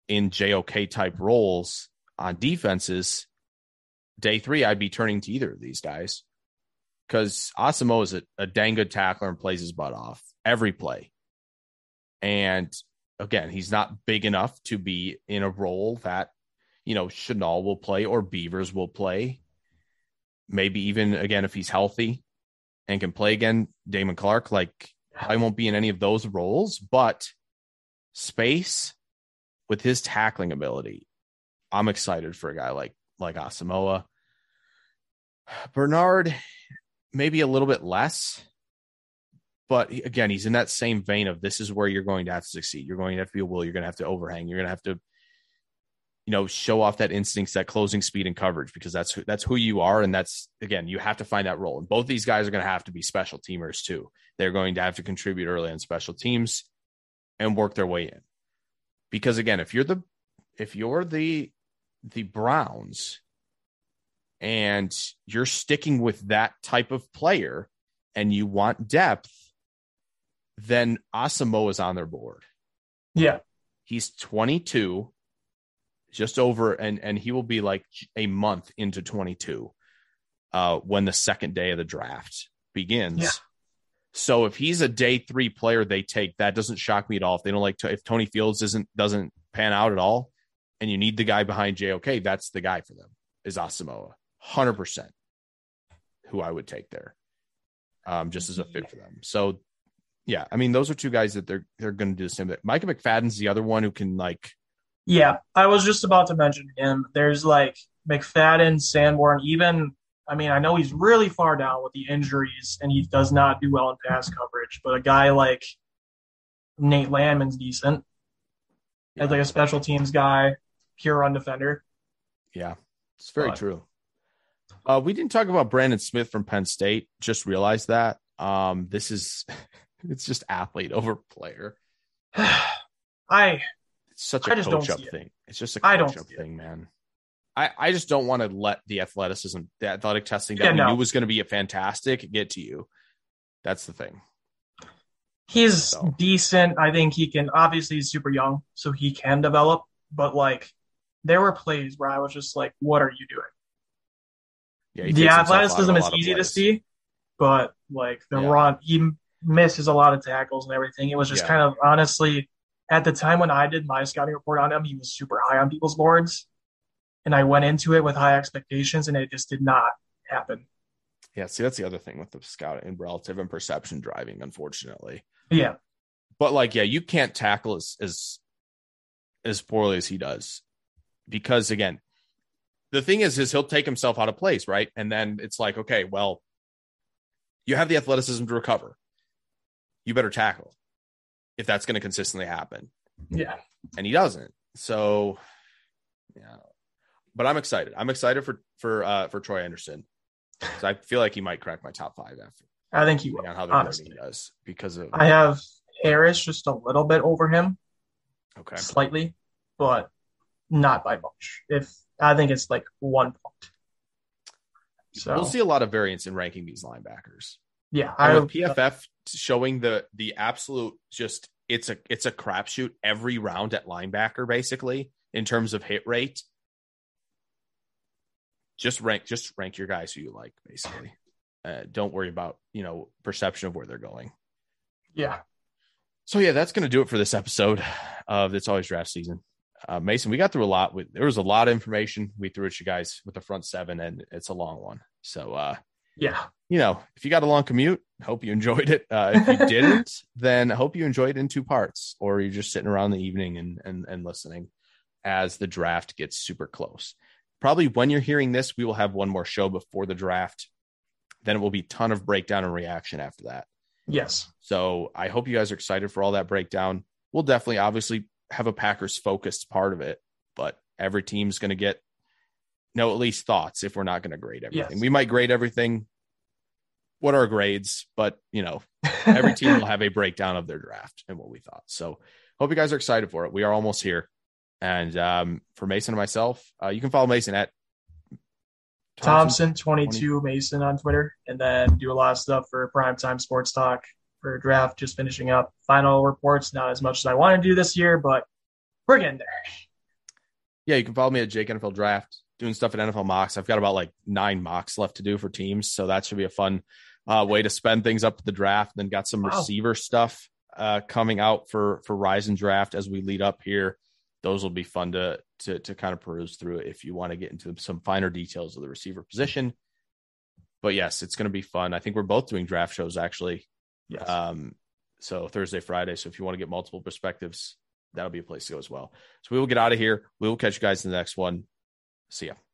in JOK type roles on defenses, day three, I'd be turning to either of these guys because Asamoah is a, a dang good tackler and plays his butt off every play. And again, he's not big enough to be in a role that, you know, Chenal will play or Beavers will play. Maybe even again, if he's healthy and can play again, Damone Clark, like I won't be in any of those roles, but space with his tackling ability, I'm excited for a guy like like Asamoah. Bernard, maybe a little bit less, but again, he's in that same vein of this is where you're going to have to succeed. You're going to have to be a will. You're going to have to overhang. You're going to have to, you know, show off that instincts, that closing speed and coverage because that's who, that's who you are, and that's again, you have to find that role. And both these guys are going to have to be special teamers too. They're going to have to contribute early on special teams and work their way in. Because again, if you're the if you're the the Browns and you're sticking with that type of player and you want depth, then Asamoah is on their board. Yeah. He's 22, just over, and and he will be like a month into 22 uh, when the second day of the draft begins. Yeah. So if he's a day three player they take, that doesn't shock me at all. If they don't like to, if Tony Fields isn't doesn't pan out at all, and you need the guy behind JOK, that's the guy for them. Is Asamoah, hundred percent, who I would take there, um, just as a fit for them. So, yeah, I mean, those are two guys that they're they're going to do the same thing. Micah McFadden's the other one who can like, Yeah. I was just about to mention him. There's like McFadden, Sanborn, even I mean, I know he's really far down with the injuries and he does not do well in pass coverage, but a guy like Nate Landman's decent. as like a special teams guy, pure run defender. Yeah, it's very But- true. Uh, we didn't talk about Brandon Smith from Penn State. Just realized that. Um, this is it's just athlete over player. I It's such I a coach up see it. thing. It's just a I don't coach up see it. thing, man. I, I just don't want to let the athleticism, the athletic testing that Yeah, we no. knew was going to be a fantastic get to you. That's the thing. he's So. decent. I think he can. Obviously, he's super young, so he can develop. But like, there were plays where I was just like, "What are you doing?" Yeah, the takes himself out of athleticism is easy to see, but like the Yeah. run, he misses a lot of tackles and everything. It was just Yeah. kind of honestly, at the time when I did my scouting report on him, he was super high on people's boards, and I went into it with high expectations, and it just did not happen. Yeah, see, that's the other thing with the scouting and relative and perception driving, unfortunately. Yeah, But like, yeah, you can't tackle as as as poorly as he does, because again, the thing is, is he'll take himself out of place, right? And then it's like, okay, well, you have the athleticism to recover. You better tackle if that's going to consistently happen, yeah, and he doesn't. So, yeah. But I'm excited. I'm excited for for uh for Troy Anderson. I feel like he might crack my top five after I think he will. on how the honestly. does because of I have Harris just a little bit over him, okay. slightly, but not by much. If I think it's like one point. So We'll see a lot of variance in ranking these linebackers. Yeah, I And with PFF showing the the absolute just it's a it's a crapshoot every round at linebacker basically in terms of hit rate. Just rank just rank your guys who you like basically. Uh, don't worry about you know perception of where they're going. yeah. So yeah, that's going to do it for this episode of It's Always Draft Season. Uh, Mason, we got through a lot. With, there was a lot of information we threw at you guys with the front seven, and it's a long one. So uh, Yeah. you know, if you got a long commute, hope you enjoyed it. Uh, if you didn't, then I hope you enjoyed it in two parts, or you're just sitting around the evening and and and listening as the draft gets super close. Probably when you're hearing this, we will have one more show before the draft. Then it will be ton of breakdown and reaction after that. Yes. So I hope you guys are excited for all that breakdown. We'll definitely, obviously, have a Packers focused part of it, but every team's going to get no at least thoughts if we're not going to grade everything. Yes. We might grade everything. What are grades? But you know, every team will have a breakdown of their draft and what we thought. So hope you guys are excited for it. We are almost here. And um, for Mason and myself, uh, you can follow Mason at Thompson twenty two Mason on Twitter, and then do a lot of stuff for primetime sports talk for draft. Just finishing up final reports. Not as much as I want to do this year, but we're getting there. Yeah, you can follow me at Jake NFL Draft, doing stuff at NFL Mocks. I've got about like nine mocks left to do for teams, so that should be a fun uh, way to spend things up to the draft. Then got some Wow. receiver stuff uh, coming out for for Rise and Draft as we lead up here. Those will be fun to to to kind of peruse through if you want to get into some finer details of the receiver position. But yes, it's going to be fun. I think we're both doing draft shows actually. Yes. Um, so Thursday, Friday. So if you want to get multiple perspectives, that'll be a place to go as well. So we will get out of here. We will catch you guys in the next one. See ya.